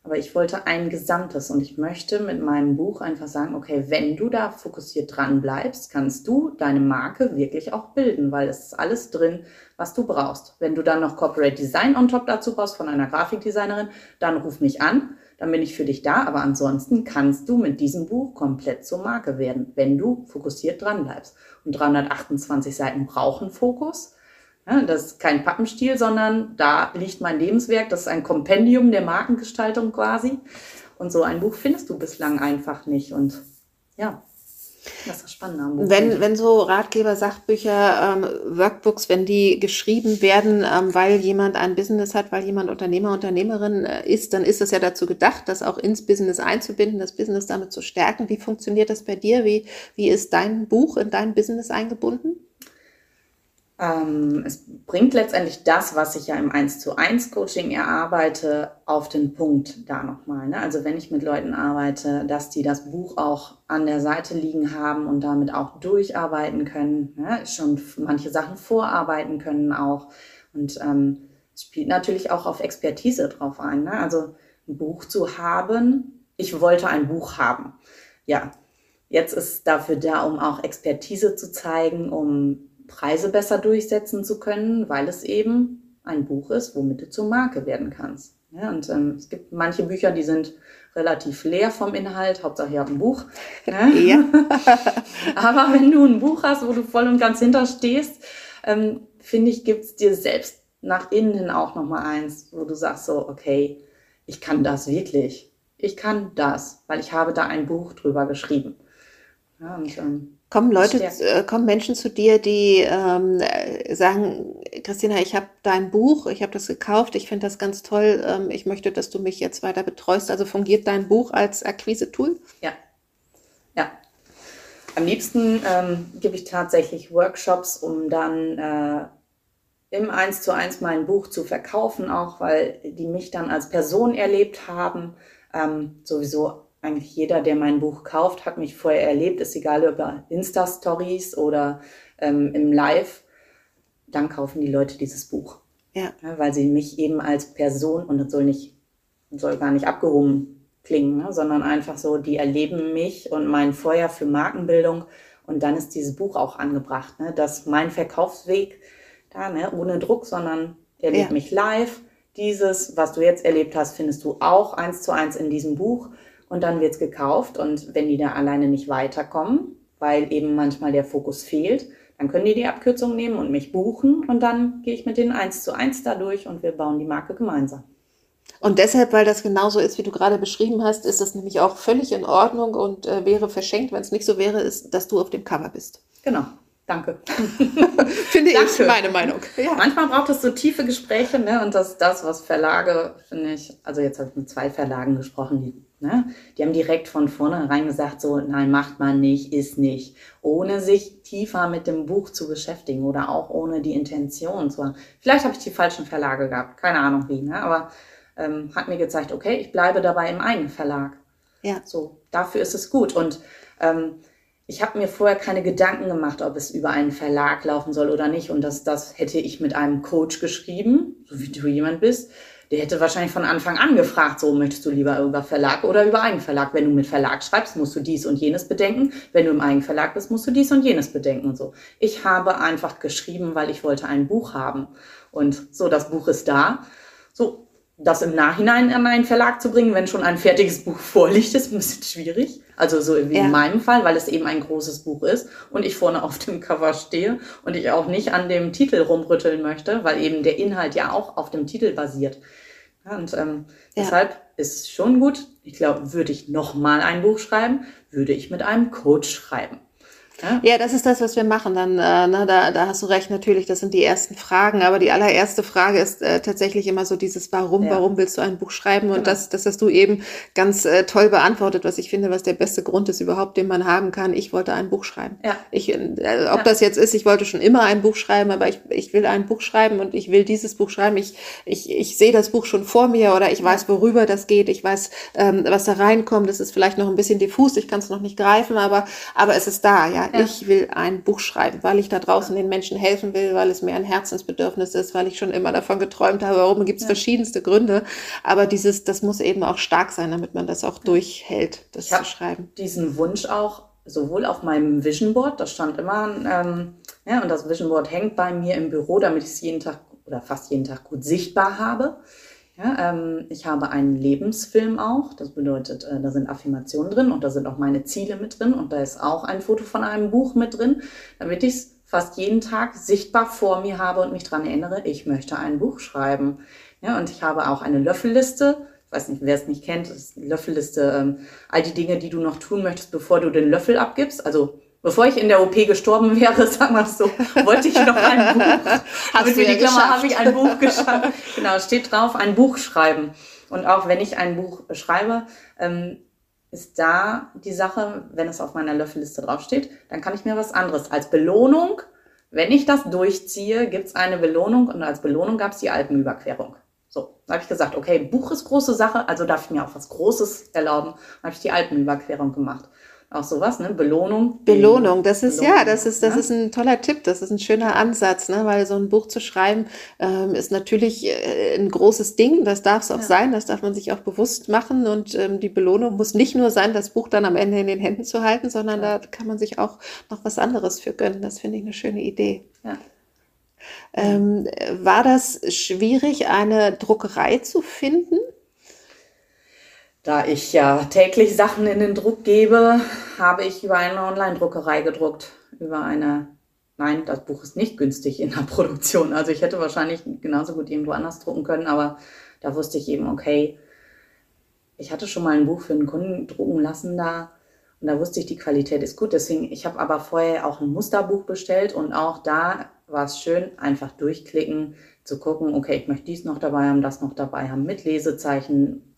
[SPEAKER 3] Aber ich wollte ein Gesamtes und ich möchte mit meinem Buch einfach sagen, okay, wenn du da fokussiert dran bleibst, kannst du deine Marke wirklich auch bilden, weil es ist alles drin, was du brauchst. Wenn du dann noch Corporate Design on top dazu brauchst von einer Grafikdesignerin, dann ruf mich an, dann bin ich für dich da. Aber ansonsten kannst du mit diesem Buch komplett zur Marke werden, wenn du fokussiert dran bleibst. Und 328 Seiten brauchen Fokus. Das ist kein Pappenstiel, sondern da liegt mein Lebenswerk. Das ist ein Kompendium der Markengestaltung quasi. Und so ein Buch findest du bislang einfach nicht. Und ja, das ist spannend am
[SPEAKER 1] Buch. Wenn, wenn so Ratgeber, Sachbücher, ähm, Workbooks, wenn die geschrieben werden, ähm, weil jemand ein Business hat, weil jemand Unternehmer, Unternehmerin äh, ist, dann ist das ja dazu gedacht, das auch ins Business einzubinden, das Business damit zu stärken. Wie funktioniert das bei dir? Wie, wie ist dein Buch in dein Business eingebunden?
[SPEAKER 3] Ähm, es bringt letztendlich das, was ich ja im 1 zu 1 Coaching erarbeite, auf den Punkt da nochmal. Ne? Also wenn ich mit Leuten arbeite, dass die das Buch auch an der Seite liegen haben und damit auch durcharbeiten können, ne? schon manche Sachen vorarbeiten können auch. Und ähm, es spielt natürlich auch auf Expertise drauf ein. Ne? Also ein Buch zu haben, ich wollte ein Buch haben. Ja, jetzt ist dafür da, um auch Expertise zu zeigen, um Preise besser durchsetzen zu können, weil es eben ein Buch ist, womit du zur Marke werden kannst. Ja, und ähm, es gibt manche Bücher, die sind relativ leer vom Inhalt, Hauptsache ihr habt ein Buch. Ne? Ja. Aber wenn du ein Buch hast, wo du voll und ganz hinterstehst, ähm, finde ich, gibt es dir selbst nach innen hin auch nochmal eins, wo du sagst so, okay, ich kann das wirklich. Ich kann das, weil ich habe da ein Buch drüber geschrieben.
[SPEAKER 1] Ja, und, ähm, Kommen Leute, äh, kommen Menschen zu dir, die ähm, sagen, Christina, ich habe dein Buch, ich habe das gekauft, ich finde das ganz toll, ähm, ich möchte, dass du mich jetzt weiter betreust. Also fungiert dein Buch als Akquise-Tool?
[SPEAKER 3] Ja. Ja. Am liebsten ähm, gebe ich tatsächlich Workshops, um dann äh, im Eins zu eins mein Buch zu verkaufen, auch weil die mich dann als Person erlebt haben. Ähm, sowieso eigentlich jeder, der mein Buch kauft, hat mich vorher erlebt, ist egal über Insta-Stories oder ähm, im Live, dann kaufen die Leute dieses Buch. Ja. ja. Weil sie mich eben als Person, und das soll nicht, soll gar nicht abgehoben klingen, ne, sondern einfach so, die erleben mich und mein Feuer für Markenbildung und dann ist dieses Buch auch angebracht, ne, dass mein Verkaufsweg da, ne, ohne Druck, sondern erlebt ja. mich live. Dieses, was du jetzt erlebt hast, findest du auch eins zu eins in diesem Buch und dann wird's gekauft. Und wenn die da alleine nicht weiterkommen, weil eben manchmal der Fokus fehlt, dann können die die Abkürzung nehmen und mich buchen und dann gehe ich mit denen eins zu eins da durch und wir bauen die Marke gemeinsam.
[SPEAKER 1] Und deshalb, weil das genauso ist, wie du gerade beschrieben hast, ist das nämlich auch völlig in Ordnung und äh, wäre verschenkt, wenn es nicht so wäre, ist, dass du auf dem Cover bist.
[SPEAKER 3] Genau. Danke.
[SPEAKER 1] finde ich meine Meinung.
[SPEAKER 3] Ja. Manchmal braucht es so tiefe Gespräche, ne? Und das ist das, was Verlage, finde ich, also jetzt habe ich mit zwei Verlagen gesprochen, die Ne? Die haben direkt von vornherein gesagt, so, nein, macht man nicht, ist nicht. Ohne sich tiefer mit dem Buch zu beschäftigen oder auch ohne die Intention zu haben. Vielleicht habe ich die falschen Verlage gehabt, keine Ahnung wie, ne? aber ähm, hat mir gezeigt, okay, ich bleibe dabei im einen Verlag. Ja. So, dafür ist es gut. Und ähm, ich habe mir vorher keine Gedanken gemacht, ob es über einen Verlag laufen soll oder nicht. Und das, das hätte ich mit einem Coach geschrieben, so wie du jemand bist der hätte wahrscheinlich von Anfang an gefragt, so möchtest du lieber über Verlag oder über Eigenverlag. Wenn du mit Verlag schreibst, musst du dies und jenes bedenken. Wenn du im Eigenverlag bist, musst du dies und jenes bedenken und so. Ich habe einfach geschrieben, weil ich wollte ein Buch haben. Und so, das Buch ist da. So, das im Nachhinein an einen Verlag zu bringen, wenn schon ein fertiges Buch vorliegt, ist ein bisschen schwierig. Also so wie ja. in meinem Fall, weil es eben ein großes Buch ist und ich vorne auf dem Cover stehe und ich auch nicht an dem Titel rumrütteln möchte, weil eben der Inhalt ja auch auf dem Titel basiert. Und ähm, ja. deshalb ist es schon gut. Ich glaube, würde ich noch mal ein Buch schreiben, würde ich mit einem Coach schreiben.
[SPEAKER 1] Ja? ja, das ist das, was wir machen. Dann, äh, na, da, da hast du recht, natürlich, das sind die ersten Fragen. Aber die allererste Frage ist äh, tatsächlich immer so dieses Warum, ja. warum willst du ein Buch schreiben? Und genau. das, das hast du eben ganz äh, toll beantwortet, was ich finde, was der beste Grund ist überhaupt, den man haben kann. Ich wollte ein Buch schreiben. Ja. Ich, äh, ob ja. das jetzt ist, ich wollte schon immer ein Buch schreiben, aber ich, ich will ein Buch schreiben und ich will dieses Buch schreiben. Ich, ich, ich sehe das Buch schon vor mir oder ich weiß, worüber das geht. Ich weiß, ähm, was da reinkommt. Das ist vielleicht noch ein bisschen diffus. Ich kann es noch nicht greifen, aber, aber es ist da, ja. Ich will ein Buch schreiben, weil ich da draußen den Menschen helfen will, weil es mir ein Herzensbedürfnis ist, weil ich schon immer davon geträumt habe. Warum gibt es ja. verschiedenste Gründe. Aber dieses, das muss eben auch stark sein, damit man das auch durchhält, das ich zu schreiben.
[SPEAKER 3] Diesen Wunsch auch sowohl auf meinem Vision Board, das stand immer, ähm, ja, und das Vision Board hängt bei mir im Büro, damit ich es jeden Tag oder fast jeden Tag gut sichtbar habe. Ja, ähm, ich habe einen Lebensfilm auch. Das bedeutet, äh, da sind Affirmationen drin und da sind auch meine Ziele mit drin und da ist auch ein Foto von einem Buch mit drin, damit ich es fast jeden Tag sichtbar vor mir habe und mich daran erinnere, ich möchte ein Buch schreiben. Ja, und ich habe auch eine Löffelliste. Ich weiß nicht, wer es nicht kennt, das ist die Löffelliste, ähm, all die Dinge, die du noch tun möchtest, bevor du den Löffel abgibst. Also Bevor ich in der OP gestorben wäre, sagen wir so, wollte ich noch ein Buch. Hast Mit ja die Klammer habe ich ein Buch geschafft. genau, steht drauf, ein Buch schreiben. Und auch wenn ich ein Buch schreibe, ähm, ist da die Sache, wenn es auf meiner Löffelliste draufsteht, dann kann ich mir was anderes. Als Belohnung, wenn ich das durchziehe, gibt's eine Belohnung und als Belohnung gab's die Alpenüberquerung. So, da habe ich gesagt, okay, Buch ist große Sache, also darf ich mir auch was Großes erlauben. Dann habe ich die Alpenüberquerung gemacht auch sowas, ne? Belohnung.
[SPEAKER 1] Belohnung, das ist Belohnung, ja, das ist, das ja? ist ein toller Tipp, das ist ein schöner Ansatz, ne? Weil so ein Buch zu schreiben ähm, ist natürlich äh, ein großes Ding, das darf es auch ja. sein, das darf man sich auch bewusst machen und ähm, die Belohnung muss nicht nur sein, das Buch dann am Ende in den Händen zu halten, sondern ja. da kann man sich auch noch was anderes für gönnen. Das finde ich eine schöne Idee. Ja. Ähm, war das schwierig, eine Druckerei zu finden?
[SPEAKER 3] Da ich ja täglich Sachen in den Druck gebe, habe ich über eine Online-Druckerei gedruckt. Über eine, nein, das Buch ist nicht günstig in der Produktion. Also ich hätte wahrscheinlich genauso gut irgendwo anders drucken können, aber da wusste ich eben, okay, ich hatte schon mal ein Buch für einen Kunden drucken lassen da und da wusste ich, die Qualität ist gut. Deswegen, ich habe aber vorher auch ein Musterbuch bestellt und auch da war es schön, einfach durchklicken, zu gucken, okay, ich möchte dies noch dabei haben, das noch dabei haben, mit Lesezeichen,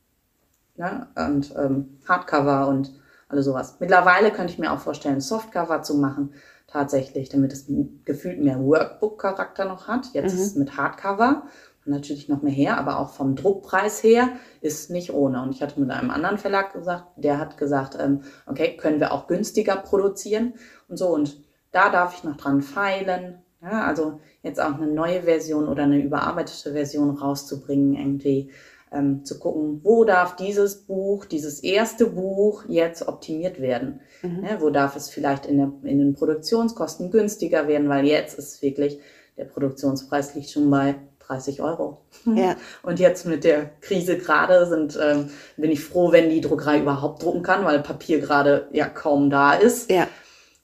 [SPEAKER 3] ne? und ähm, Hardcover und alles sowas. Mittlerweile könnte ich mir auch vorstellen, Softcover zu machen, tatsächlich, damit es gefühlt mehr Workbook-Charakter noch hat. Jetzt mhm. ist es mit Hardcover natürlich noch mehr her, aber auch vom Druckpreis her ist nicht ohne. Und ich hatte mit einem anderen Verlag gesagt, der hat gesagt, ähm, okay, können wir auch günstiger produzieren und so. Und da darf ich noch dran feilen. Ja, also jetzt auch eine neue Version oder eine überarbeitete Version rauszubringen, irgendwie ähm, zu gucken, wo darf dieses Buch, dieses erste Buch jetzt optimiert werden? Mhm. Ja, wo darf es vielleicht in, der, in den Produktionskosten günstiger werden? Weil jetzt ist wirklich, der Produktionspreis liegt schon bei 30 Euro. Ja. Und jetzt mit der Krise gerade sind, ähm, bin ich froh, wenn die Druckerei überhaupt drucken kann, weil Papier gerade ja kaum da ist. Ja.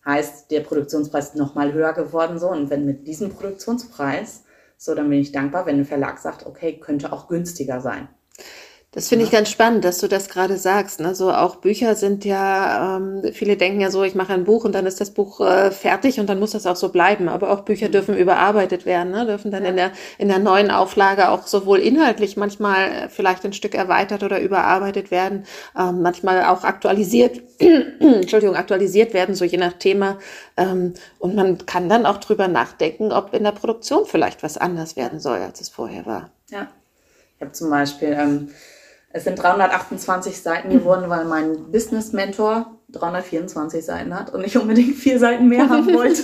[SPEAKER 3] Heißt, der Produktionspreis ist nochmal höher geworden so. Und wenn mit diesem Produktionspreis, so, dann bin ich dankbar, wenn ein Verlag sagt, okay, könnte auch günstiger sein.
[SPEAKER 1] Das finde ja. ich ganz spannend, dass du das gerade sagst. Ne? So auch Bücher sind ja, ähm, viele denken ja so, ich mache ein Buch und dann ist das Buch äh, fertig und dann muss das auch so bleiben. Aber auch Bücher mhm. dürfen überarbeitet werden, ne? dürfen dann ja. in der in der neuen Auflage auch sowohl inhaltlich manchmal vielleicht ein Stück erweitert oder überarbeitet werden, ähm, manchmal auch aktualisiert, Entschuldigung, aktualisiert werden, so je nach Thema. Ähm, und man kann dann auch drüber nachdenken, ob in der Produktion vielleicht was anders werden soll, als es vorher war.
[SPEAKER 3] Ja. Ich habe zum Beispiel ähm, es sind 328 Seiten geworden, weil mein Business-Mentor 324 Seiten hat und ich unbedingt vier Seiten mehr haben wollte.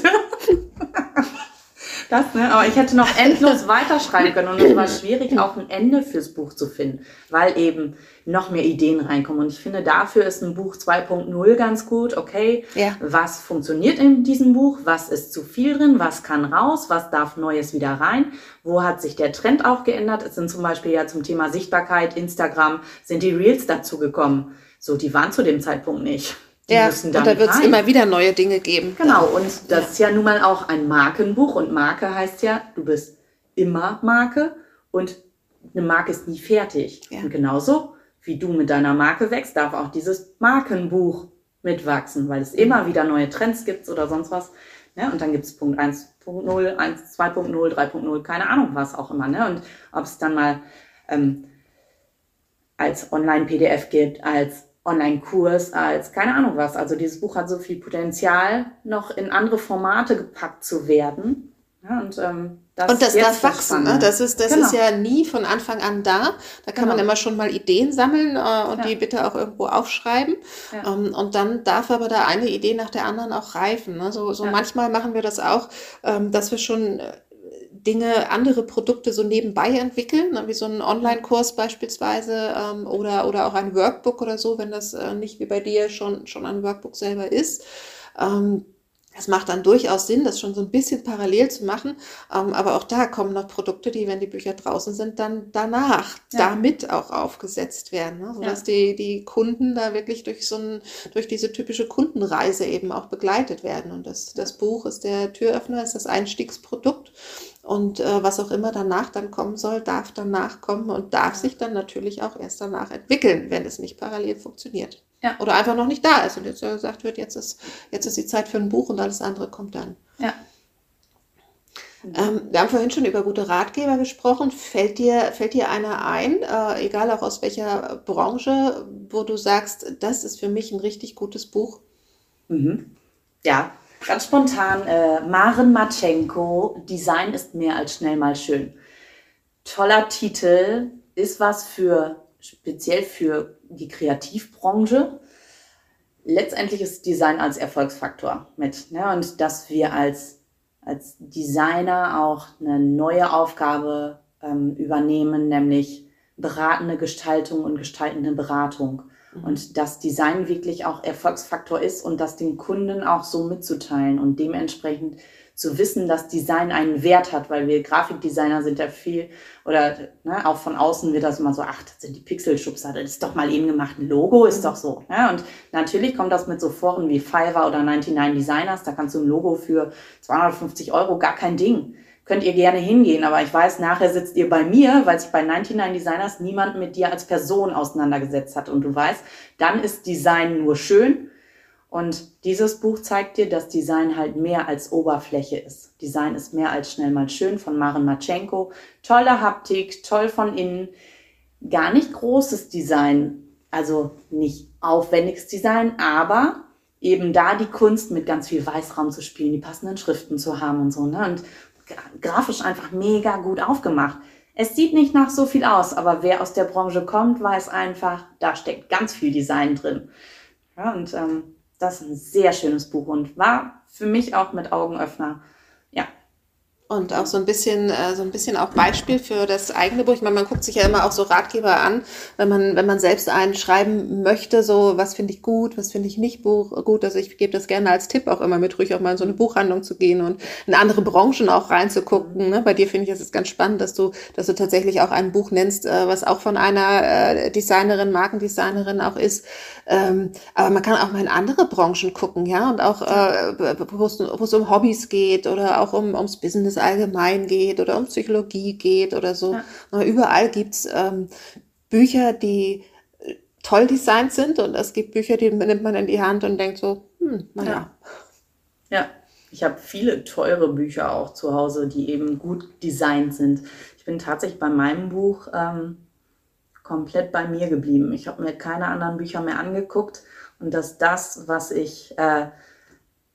[SPEAKER 3] Das, ne? Aber ich hätte noch endlos weiterschreiben können und es war schwierig, auch ein Ende fürs Buch zu finden, weil eben noch mehr Ideen reinkommen. Und ich finde, dafür ist ein Buch 2.0 ganz gut. Okay, ja. was funktioniert in diesem Buch? Was ist zu viel drin? Was kann raus? Was darf Neues wieder rein? Wo hat sich der Trend auch geändert? Es sind zum Beispiel ja zum Thema Sichtbarkeit, Instagram, sind die Reels dazu gekommen. So, die waren zu dem Zeitpunkt nicht.
[SPEAKER 1] Die ja, und da wird es immer wieder neue Dinge geben.
[SPEAKER 3] Genau, und das ja. ist ja nun mal auch ein Markenbuch und Marke heißt ja, du bist immer Marke und eine Marke ist nie fertig. Ja. Und genauso wie du mit deiner Marke wächst, darf auch dieses Markenbuch mitwachsen, weil es immer wieder neue Trends gibt oder sonst was. Ne? Und dann gibt es Punkt 1.0, 1, 2.0, 3.0, keine Ahnung was auch immer. Ne? Und ob es dann mal ähm, als Online-PDF gibt, als Online-Kurs, als keine Ahnung was. Also dieses Buch hat so viel Potenzial, noch in andere Formate gepackt zu werden. Ja, und ähm,
[SPEAKER 1] das, und das darf wachsen. Ne? Das, ist, das genau. ist ja nie von Anfang an da. Da kann genau. man immer schon mal Ideen sammeln äh, und ja. die bitte auch irgendwo aufschreiben. Ja. Ähm, und dann darf aber da eine Idee nach der anderen auch reifen. Ne? So, so manchmal machen wir das auch, ähm, dass wir schon äh, Dinge, andere Produkte so nebenbei entwickeln, ne? wie so ein Online-Kurs beispielsweise ähm, oder, oder auch ein Workbook oder so, wenn das äh, nicht wie bei dir schon, schon ein Workbook selber ist. Ähm, es macht dann durchaus Sinn, das schon so ein bisschen parallel zu machen. Ähm, aber auch da kommen noch Produkte, die, wenn die Bücher draußen sind, dann danach ja. damit auch aufgesetzt werden. Ne? Sodass ja. die, die Kunden da wirklich durch so ein, durch diese typische Kundenreise eben auch begleitet werden. Und das, das Buch ist der Türöffner, ist das Einstiegsprodukt. Und äh, was auch immer danach dann kommen soll, darf danach kommen und darf sich dann natürlich auch erst danach entwickeln, wenn es nicht parallel funktioniert. Ja. Oder einfach noch nicht da ist und jetzt gesagt wird, jetzt ist, jetzt ist die Zeit für ein Buch und alles andere kommt dann. Ja. Ähm, wir haben vorhin schon über gute Ratgeber gesprochen. Fällt dir, fällt dir einer ein, äh, egal auch aus welcher Branche, wo du sagst, das ist für mich ein richtig gutes Buch?
[SPEAKER 3] Mhm. Ja, Ganz spontan, äh, Maren Matschenko, Design ist mehr als schnell mal schön. Toller Titel, ist was für, speziell für die Kreativbranche. Letztendlich ist Design als Erfolgsfaktor mit. Ne? Und dass wir als, als Designer auch eine neue Aufgabe ähm, übernehmen, nämlich beratende Gestaltung und gestaltende Beratung. Mhm. Und dass Design wirklich auch Erfolgsfaktor ist und das den Kunden auch so mitzuteilen und dementsprechend zu wissen, dass Design einen Wert hat, weil wir Grafikdesigner sind ja viel oder ne, auch von außen wird das immer so, ach, das sind die Pixelschubser, das ist doch mal eben gemacht, ein Logo ist doch so. Ne? Und natürlich kommt das mit so Foren wie Fiverr oder 99 Designers, da kannst du ein Logo für 250 Euro gar kein Ding könnt ihr gerne hingehen, aber ich weiß, nachher sitzt ihr bei mir, weil sich bei 99 Designers niemand mit dir als Person auseinandergesetzt hat und du weißt, dann ist Design nur schön und dieses Buch zeigt dir, dass Design halt mehr als Oberfläche ist. Design ist mehr als schnell mal schön von Maren Matschenko. Tolle Haptik, toll von innen, gar nicht großes Design, also nicht aufwendiges Design, aber eben da die Kunst mit ganz viel Weißraum zu spielen, die passenden Schriften zu haben und so. Ne? Und grafisch einfach mega gut aufgemacht. Es sieht nicht nach so viel aus, aber wer aus der Branche kommt, weiß einfach, da steckt ganz viel Design drin. Ja, und ähm, das ist ein sehr schönes Buch und war für mich auch mit Augenöffner.
[SPEAKER 1] Und auch so ein bisschen, äh, so ein bisschen auch Beispiel für das eigene Buch. Ich meine, man guckt sich ja immer auch so Ratgeber an, wenn man, wenn man selbst einen schreiben möchte, so was finde ich gut, was finde ich nicht gut. Also ich gebe das gerne als Tipp auch immer mit, ruhig auch mal in so eine Buchhandlung zu gehen und in andere Branchen auch reinzugucken. Ne? Bei dir finde ich es ganz spannend, dass du, dass du tatsächlich auch ein Buch nennst, äh, was auch von einer äh, Designerin, Markendesignerin auch ist. Ähm, aber man kann auch mal in andere Branchen gucken, ja, und auch wo es um Hobbys geht oder auch um, ums Business allgemein geht oder um Psychologie geht oder so. Ja. Überall gibt's ähm, Bücher, die äh, toll designt sind und es gibt Bücher, die nimmt man in die Hand und denkt so, hm, naja.
[SPEAKER 3] Ja. ja. Ich habe viele teure Bücher auch zu Hause, die eben gut designt sind. Ich bin tatsächlich bei meinem Buch ähm, komplett bei mir geblieben. Ich habe mir keine anderen Bücher mehr angeguckt und dass das, was ich äh,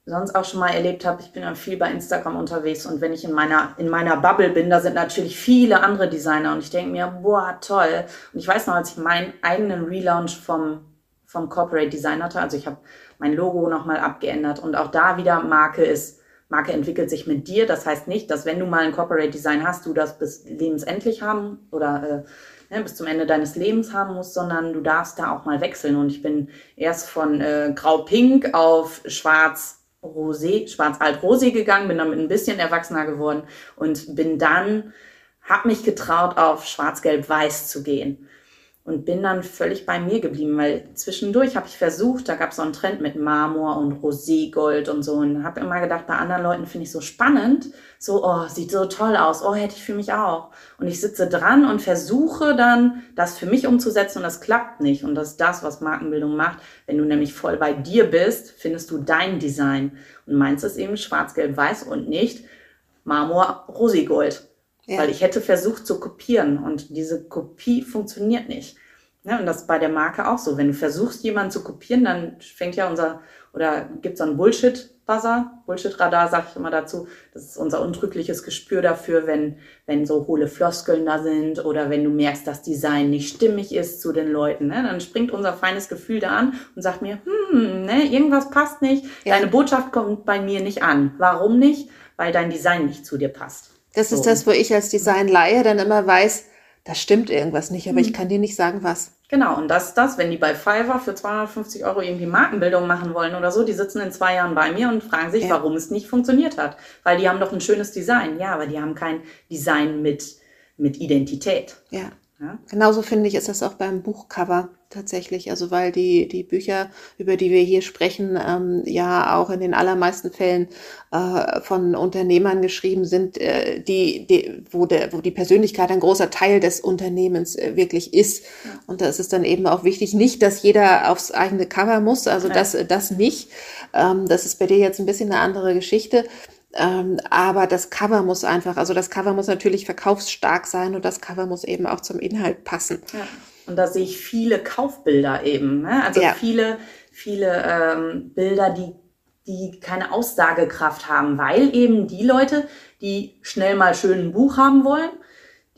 [SPEAKER 3] sonst auch schon mal erlebt habe, ich bin ja viel bei Instagram unterwegs und wenn ich in meiner, in meiner Bubble bin, da sind natürlich viele andere Designer und ich denke mir, boah, toll. Und ich weiß noch, als ich meinen eigenen Relaunch vom, vom Corporate Design hatte, also ich habe mein Logo nochmal abgeändert und auch da wieder Marke ist, Marke entwickelt sich mit dir. Das heißt nicht, dass wenn du mal ein Corporate Design hast, du das bis lebensendlich haben oder äh, ne, bis zum Ende deines Lebens haben musst, sondern du darfst da auch mal wechseln. Und ich bin erst von äh, grau-pink auf schwarz Rosé, schwarz-alt-rosé gegangen, bin damit ein bisschen erwachsener geworden und bin dann, habe mich getraut, auf schwarz-gelb-weiß zu gehen. Und bin dann völlig bei mir geblieben, weil zwischendurch habe ich versucht, da gab es so einen Trend mit Marmor und Roségold und so und habe immer gedacht, bei anderen Leuten finde ich so spannend, so, oh, sieht so toll aus, oh, hätte ich für mich auch. Und ich sitze dran und versuche dann, das für mich umzusetzen und das klappt nicht. Und das ist das, was Markenbildung macht. Wenn du nämlich voll bei dir bist, findest du dein Design. Und meins ist eben schwarz, gelb, weiß und nicht Marmor, Roségold. Ja. Weil ich hätte versucht zu kopieren und diese Kopie funktioniert nicht. Ja, und das ist bei der Marke auch so. Wenn du versuchst, jemanden zu kopieren, dann fängt ja unser, oder gibt so einen Bullshit-Buzzer, Bullshit-Radar, sag ich immer dazu. Das ist unser untrügliches Gespür dafür, wenn, wenn so hohle Floskeln da sind oder wenn du merkst, dass Design nicht stimmig ist zu den Leuten. Ne? Dann springt unser feines Gefühl da an und sagt mir, hm, ne, irgendwas passt nicht. Ja. Deine Botschaft kommt bei mir nicht an. Warum nicht? Weil dein Design nicht zu dir passt.
[SPEAKER 1] Das so. ist das, wo ich als Designleihe dann immer weiß, da stimmt irgendwas nicht, aber hm. ich kann dir nicht sagen, was.
[SPEAKER 3] Genau, und das ist das, wenn die bei Fiverr für 250 Euro irgendwie Markenbildung machen wollen oder so, die sitzen in zwei Jahren bei mir und fragen sich, ja. warum es nicht funktioniert hat. Weil die haben doch ein schönes Design. Ja, aber die haben kein Design mit, mit Identität.
[SPEAKER 1] Ja. Ja? Genauso finde ich, ist das auch beim Buchcover tatsächlich. Also weil die, die Bücher, über die wir hier sprechen, ähm, ja auch in den allermeisten Fällen äh, von Unternehmern geschrieben sind, äh, die, die, wo, der, wo die Persönlichkeit ein großer Teil des Unternehmens äh, wirklich ist. Ja. Und da ist es dann eben auch wichtig, nicht, dass jeder aufs eigene Cover muss, also ja. das, das nicht. Ähm, das ist bei dir jetzt ein bisschen eine andere Geschichte. Ähm, aber das Cover muss einfach, also das Cover muss natürlich verkaufsstark sein und das Cover muss eben auch zum Inhalt passen.
[SPEAKER 3] Ja. Und da sehe ich viele Kaufbilder eben. Ne? Also ja. viele, viele ähm, Bilder, die, die keine Aussagekraft haben, weil eben die Leute, die schnell mal schön ein Buch haben wollen,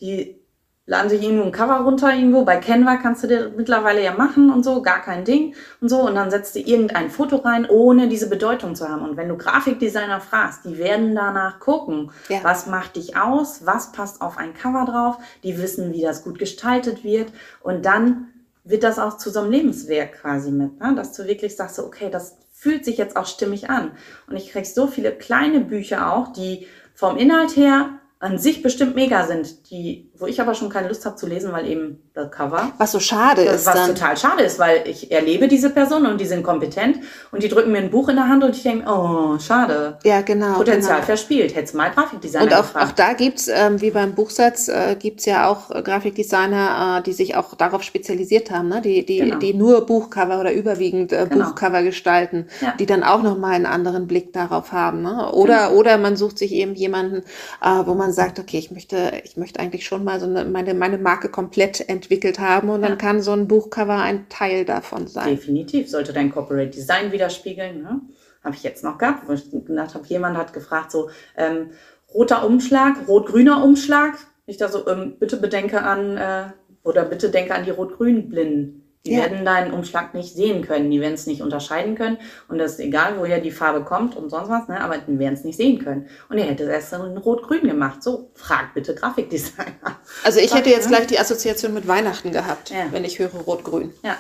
[SPEAKER 3] die laden sich irgendwo ein Cover runter irgendwo. Bei Canva kannst du dir mittlerweile ja machen und so, gar kein Ding und so. Und dann setzt du irgendein Foto rein, ohne diese Bedeutung zu haben. Und wenn du Grafikdesigner fragst, die werden danach gucken, ja. was macht dich aus, was passt auf ein Cover drauf. Die wissen, wie das gut gestaltet wird. Und dann wird das auch zu so einem Lebenswerk quasi mit, ne? dass du wirklich sagst, okay, das fühlt sich jetzt auch stimmig an. Und ich krieg so viele kleine Bücher auch, die vom Inhalt her an sich bestimmt mega sind, die, wo ich aber schon keine Lust habe zu lesen, weil eben das Cover.
[SPEAKER 1] Was so schade
[SPEAKER 3] das,
[SPEAKER 1] ist.
[SPEAKER 3] Was dann. total schade ist, weil ich erlebe diese Person und die sind kompetent und die drücken mir ein Buch in der Hand und ich denke, oh, schade.
[SPEAKER 1] Ja, genau.
[SPEAKER 3] Potenzial
[SPEAKER 1] genau.
[SPEAKER 3] verspielt. Hättest mal Grafikdesigner
[SPEAKER 1] Und auch, auch da gibt's ähm, wie beim Buchsatz, äh, gibt's ja auch äh, Grafikdesigner, äh, die sich auch darauf spezialisiert haben, ne? die, die, genau. die nur Buchcover oder überwiegend äh, genau. Buchcover gestalten, ja. die dann auch nochmal einen anderen Blick darauf haben. Ne? Oder, genau. oder man sucht sich eben jemanden, äh, wo man sagt, okay, ich möchte, ich möchte eigentlich schon mal so eine, meine, meine Marke komplett entwickelt haben und ja. dann kann so ein Buchcover ein Teil davon sein.
[SPEAKER 3] Definitiv, sollte dein Corporate Design widerspiegeln. Ne? Habe ich jetzt noch gehabt, wo ich gedacht habe, jemand hat gefragt, so ähm, roter Umschlag, rot-grüner Umschlag. Ich da so, ähm, bitte bedenke an, äh, oder bitte denke an die Rot-Grün-Blinden. Die ja. werden deinen Umschlag nicht sehen können, die werden es nicht unterscheiden können und das ist egal, woher die Farbe kommt und sonst was, ne? aber die werden es nicht sehen können. Und er hätte es dann in Rot-Grün gemacht. So, frag bitte Grafikdesigner.
[SPEAKER 1] Also ich hätte jetzt gleich die Assoziation mit Weihnachten gehabt, ja. wenn ich höre Rot-Grün.
[SPEAKER 3] Ja,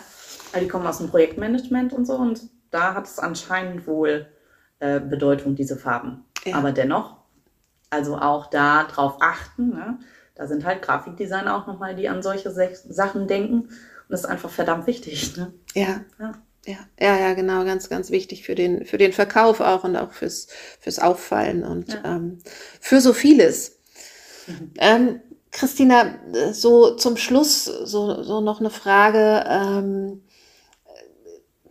[SPEAKER 3] weil die kommen aus dem Projektmanagement und so und da hat es anscheinend wohl äh, Bedeutung, diese Farben. Ja. Aber dennoch, also auch da drauf achten, ne? da sind halt Grafikdesigner auch nochmal, die an solche Sachen denken und das ist einfach verdammt wichtig. Ne?
[SPEAKER 1] Ja. ja. Ja, ja, ja, genau, ganz, ganz wichtig für den, für den Verkauf auch und auch fürs, fürs Auffallen und ja. ähm, für so vieles. Mhm. Ähm, Christina, so zum Schluss so, so noch eine Frage. Ähm,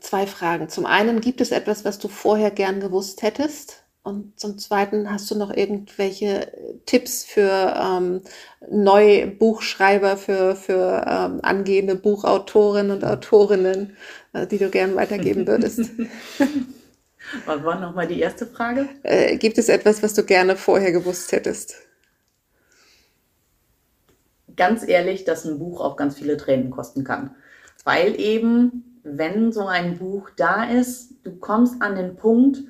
[SPEAKER 1] zwei Fragen. Zum einen, gibt es etwas, was du vorher gern gewusst hättest? Und zum Zweiten, hast du noch irgendwelche Tipps für ähm, neue Buchschreiber, für, für ähm, angehende Buchautorinnen und Autorinnen, äh, die du gern weitergeben würdest?
[SPEAKER 3] was war nochmal die erste Frage?
[SPEAKER 1] Äh, gibt es etwas, was du gerne vorher gewusst hättest?
[SPEAKER 3] Ganz ehrlich, dass ein Buch auch ganz viele Tränen kosten kann. Weil eben, wenn so ein Buch da ist, du kommst an den Punkt,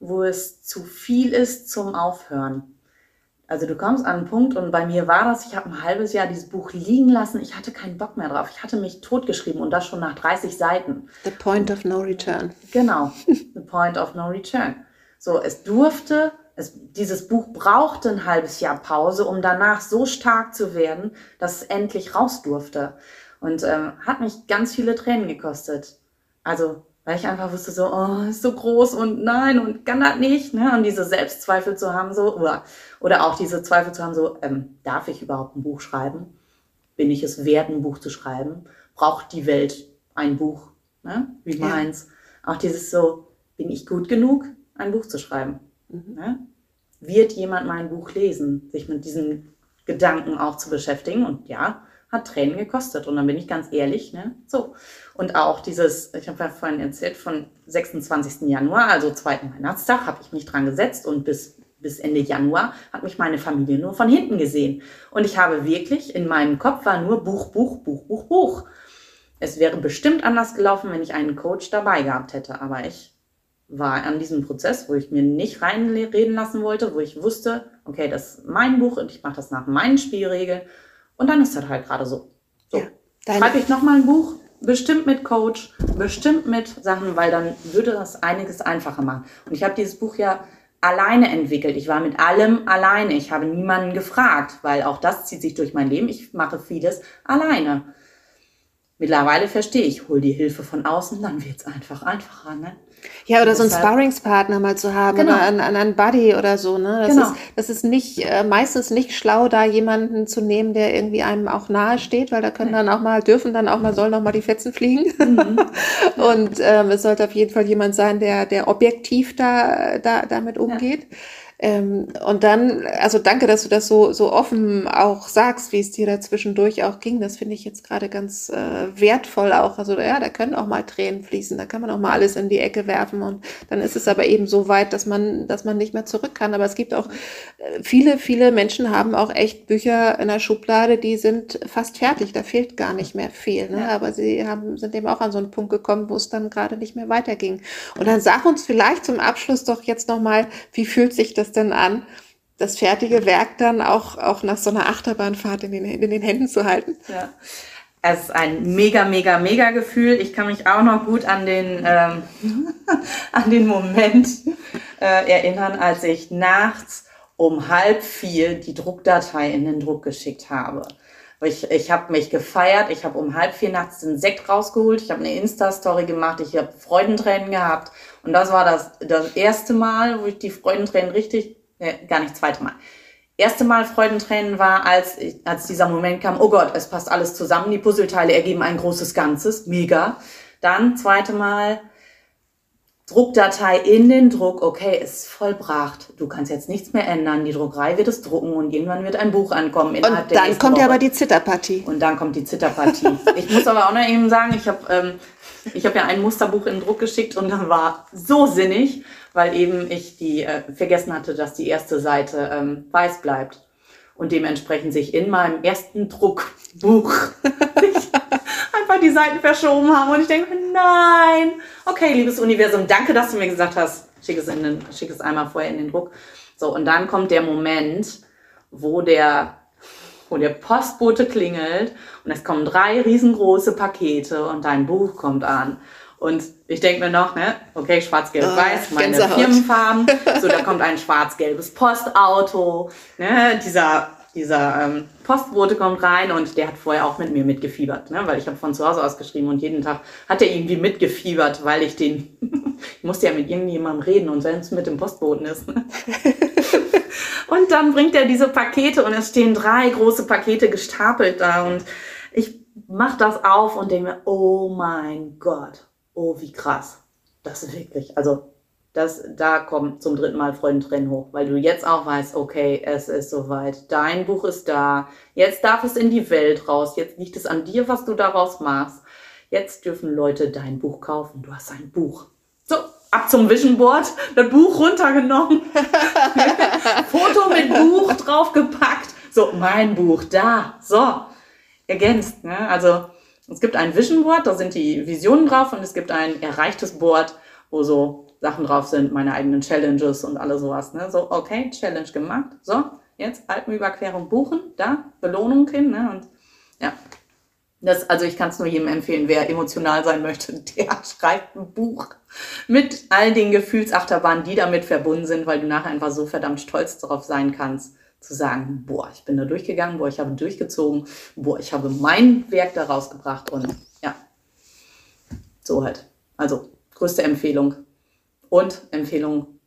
[SPEAKER 3] wo es zu viel ist zum Aufhören. Also du kommst an einen Punkt und bei mir war das, ich habe ein halbes Jahr dieses Buch liegen lassen, ich hatte keinen Bock mehr drauf. Ich hatte mich totgeschrieben und das schon nach 30 Seiten.
[SPEAKER 1] The point of no return.
[SPEAKER 3] Genau, the point of no return. So, es durfte, es, dieses Buch brauchte ein halbes Jahr Pause, um danach so stark zu werden, dass es endlich raus durfte. Und ähm, hat mich ganz viele Tränen gekostet. Also, weil ich einfach wusste, so, oh, ist so groß und nein und kann das nicht. Ne? Und diese Selbstzweifel zu haben, so, oder, oder auch diese Zweifel zu haben, so, ähm, darf ich überhaupt ein Buch schreiben? Bin ich es wert, ein Buch zu schreiben? Braucht die Welt ein Buch, ne? wie meins? Ja. Auch dieses so, bin ich gut genug, ein Buch zu schreiben? Mhm. Ne? Wird jemand mein Buch lesen? Sich mit diesen Gedanken auch zu beschäftigen. Und ja, hat Tränen gekostet. Und dann bin ich ganz ehrlich, ne? So. Und auch dieses, ich habe ja vorhin erzählt, von 26. Januar, also zweiten Weihnachtstag, habe ich mich dran gesetzt und bis, bis Ende Januar hat mich meine Familie nur von hinten gesehen. Und ich habe wirklich, in meinem Kopf war nur Buch, Buch, Buch, Buch, Buch. Es wäre bestimmt anders gelaufen, wenn ich einen Coach dabei gehabt hätte. Aber ich war an diesem Prozess, wo ich mir nicht reinreden lassen wollte, wo ich wusste, okay, das ist mein Buch und ich mache das nach meinen Spielregeln. Und dann ist das halt gerade so. So. Ja, Schreibe ich nochmal ein Buch, bestimmt mit Coach, bestimmt mit Sachen, weil dann würde das einiges einfacher machen. Und ich habe dieses Buch ja alleine entwickelt. Ich war mit allem alleine. Ich habe niemanden gefragt, weil auch das zieht sich durch mein Leben. Ich mache vieles alleine. Mittlerweile verstehe ich, hol die Hilfe von außen, dann wird es einfach einfacher. Ne?
[SPEAKER 1] Ja, oder so einen Sparringspartner mal zu haben genau. oder einen, einen Buddy oder so. Ne? Das, genau. ist, das ist nicht äh, meistens nicht schlau, da jemanden zu nehmen, der irgendwie einem auch nahe steht, weil da können dann auch mal, dürfen dann auch mal, sollen auch mal die Fetzen fliegen. Mhm. Und ähm, es sollte auf jeden Fall jemand sein, der, der objektiv da, da damit umgeht. Ja. Ähm, und dann, also danke, dass du das so, so offen auch sagst, wie es dir da zwischendurch auch ging. Das finde ich jetzt gerade ganz äh, wertvoll auch. Also ja, da können auch mal Tränen fließen, da kann man auch mal alles in die Ecke werfen und dann ist es aber eben so weit, dass man, dass man nicht mehr zurück kann. Aber es gibt auch äh, viele, viele Menschen haben auch echt Bücher in der Schublade, die sind fast fertig. Da fehlt gar nicht mehr viel. Ne? Aber sie haben, sind eben auch an so einen Punkt gekommen, wo es dann gerade nicht mehr weiterging. Und dann sag uns vielleicht zum Abschluss doch jetzt nochmal, wie fühlt sich das es denn an, das fertige Werk dann auch, auch nach so einer Achterbahnfahrt in den, in den Händen zu halten?
[SPEAKER 3] Ja. Es ist ein mega, mega, mega Gefühl. Ich kann mich auch noch gut an den, ähm, an den Moment äh, erinnern, als ich nachts um halb vier die Druckdatei in den Druck geschickt habe. Ich, ich habe mich gefeiert, ich habe um halb vier nachts den Sekt rausgeholt, ich habe eine Insta-Story gemacht, ich habe Freudentränen gehabt. Und das war das, das erste Mal, wo ich die Freudentränen richtig, äh, gar nicht zweite Mal. Erste Mal Freudentränen war, als, als dieser Moment kam, oh Gott, es passt alles zusammen, die Puzzleteile ergeben ein großes Ganzes, mega. Dann zweite Mal, Druckdatei in den Druck, okay, ist vollbracht. Du kannst jetzt nichts mehr ändern. Die Druckerei wird es drucken und irgendwann wird ein Buch ankommen.
[SPEAKER 1] Und dann kommt ja aber die Zitterpartie.
[SPEAKER 3] Und dann kommt die Zitterpartie. ich muss aber auch noch eben sagen, ich habe ähm, ich hab ja ein Musterbuch in den Druck geschickt und dann war so sinnig, weil eben ich die äh, vergessen hatte, dass die erste Seite ähm, weiß bleibt und dementsprechend sich in meinem ersten Druckbuch einfach die Seiten verschoben haben und ich denke, nein. Okay, liebes Universum, danke, dass du mir gesagt hast, schick es, in den, schick es einmal vorher in den Druck. So, und dann kommt der Moment, wo der, wo der Postbote klingelt und es kommen drei riesengroße Pakete und dein Buch kommt an. Und ich denke mir noch, ne, okay, schwarz-gelb-weiß, oh, meine. Firmenfarben. So, da kommt ein schwarz-gelbes Postauto, ne, dieser dieser ähm, Postbote kommt rein und der hat vorher auch mit mir mitgefiebert, ne? weil ich habe von zu Hause aus geschrieben und jeden Tag hat er irgendwie mitgefiebert, weil ich den, ich musste ja mit irgendjemandem reden und wenn es mit dem Postboten ist. Ne? und dann bringt er diese Pakete und es stehen drei große Pakete gestapelt da und ich mach das auf und denke mir, oh mein Gott, oh wie krass. Das ist wirklich, also das, da kommt zum dritten Mal Freudentrennen hoch, weil du jetzt auch weißt, okay, es ist soweit, dein Buch ist da, jetzt darf es in die Welt raus, jetzt liegt es an dir, was du daraus machst. Jetzt dürfen Leute dein Buch kaufen, du hast ein Buch. Ab zum Vision Board, das Buch runtergenommen, Foto mit Buch draufgepackt, so, mein Buch, da, so, ergänzt, ne? also es gibt ein Vision Board, da sind die Visionen drauf und es gibt ein erreichtes Board, wo so Sachen drauf sind, meine eigenen Challenges und alles sowas. Ne? So, okay, Challenge gemacht. So, jetzt Alpenüberquerung buchen, da, Belohnung hin. Ne? Und ja, das, also ich kann es nur jedem empfehlen, wer emotional sein möchte, der schreibt ein Buch mit all den Gefühlsachterbahnen, die damit verbunden sind, weil du nachher einfach so verdammt stolz darauf sein kannst. zu sagen, boah, ich bin da durchgegangen, boah, ich habe durchgezogen, boah, ich habe mein Werk daraus gebracht und ja, so halt. Also größte Empfehlung und Empfehlung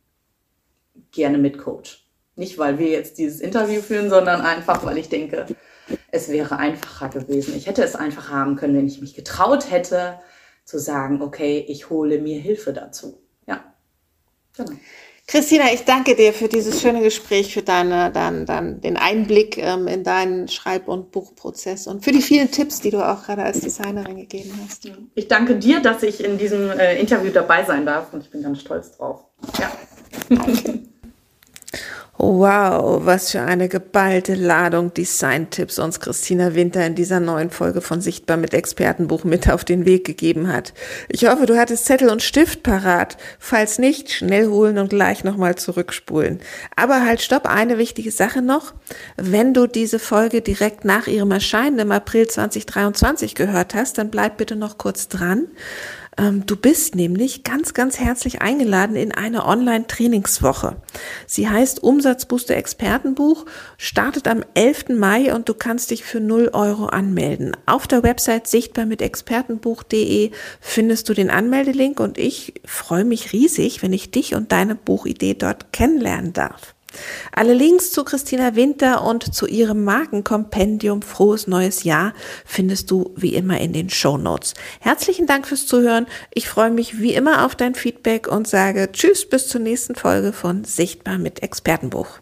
[SPEAKER 3] gerne mit Coach. Nicht, weil wir jetzt dieses Interview führen, sondern einfach, weil ich denke, es wäre einfacher gewesen. Ich hätte es einfach haben können, wenn ich mich getraut hätte, zu sagen, okay, ich hole mir Hilfe dazu. Ja,
[SPEAKER 1] genau. Christina, ich danke dir für dieses schöne Gespräch, für deine, dein, dein, den Einblick ähm, in deinen Schreib- und Buchprozess und für die vielen Tipps, die du auch gerade als Designerin gegeben hast.
[SPEAKER 3] Ich danke dir, dass ich in diesem äh, Interview dabei sein darf und ich bin ganz stolz drauf. Ja. Danke.
[SPEAKER 1] Wow, was für eine geballte Ladung Design-Tipps uns Christina Winter in dieser neuen Folge von Sichtbar mit Expertenbuch mit auf den Weg gegeben hat. Ich hoffe, du hattest Zettel und Stift parat. Falls nicht, schnell holen und gleich nochmal zurückspulen. Aber halt, stopp, eine wichtige Sache noch. Wenn du diese Folge direkt nach ihrem Erscheinen im April 2023 gehört hast, dann bleib bitte noch kurz dran. Ähm, du bist nämlich ganz, ganz herzlich eingeladen in eine Online-Trainingswoche. Sie heißt Umsatzbooster Expertenbuch, startet am 11. Mai und du kannst dich für 0 Euro anmelden. Auf der Website sichtbar mit expertenbuch.de findest du den Anmeldelink und ich freue mich riesig, wenn ich dich und deine Buchidee dort kennenlernen darf. Alle Links zu Christina Winter und zu ihrem Markenkompendium Frohes Neues Jahr findest du wie immer in den Show Notes. Herzlichen Dank fürs Zuhören. Ich freue mich wie immer auf dein Feedback und sage Tschüss bis zur nächsten Folge von Sichtbar mit Expertenbuch.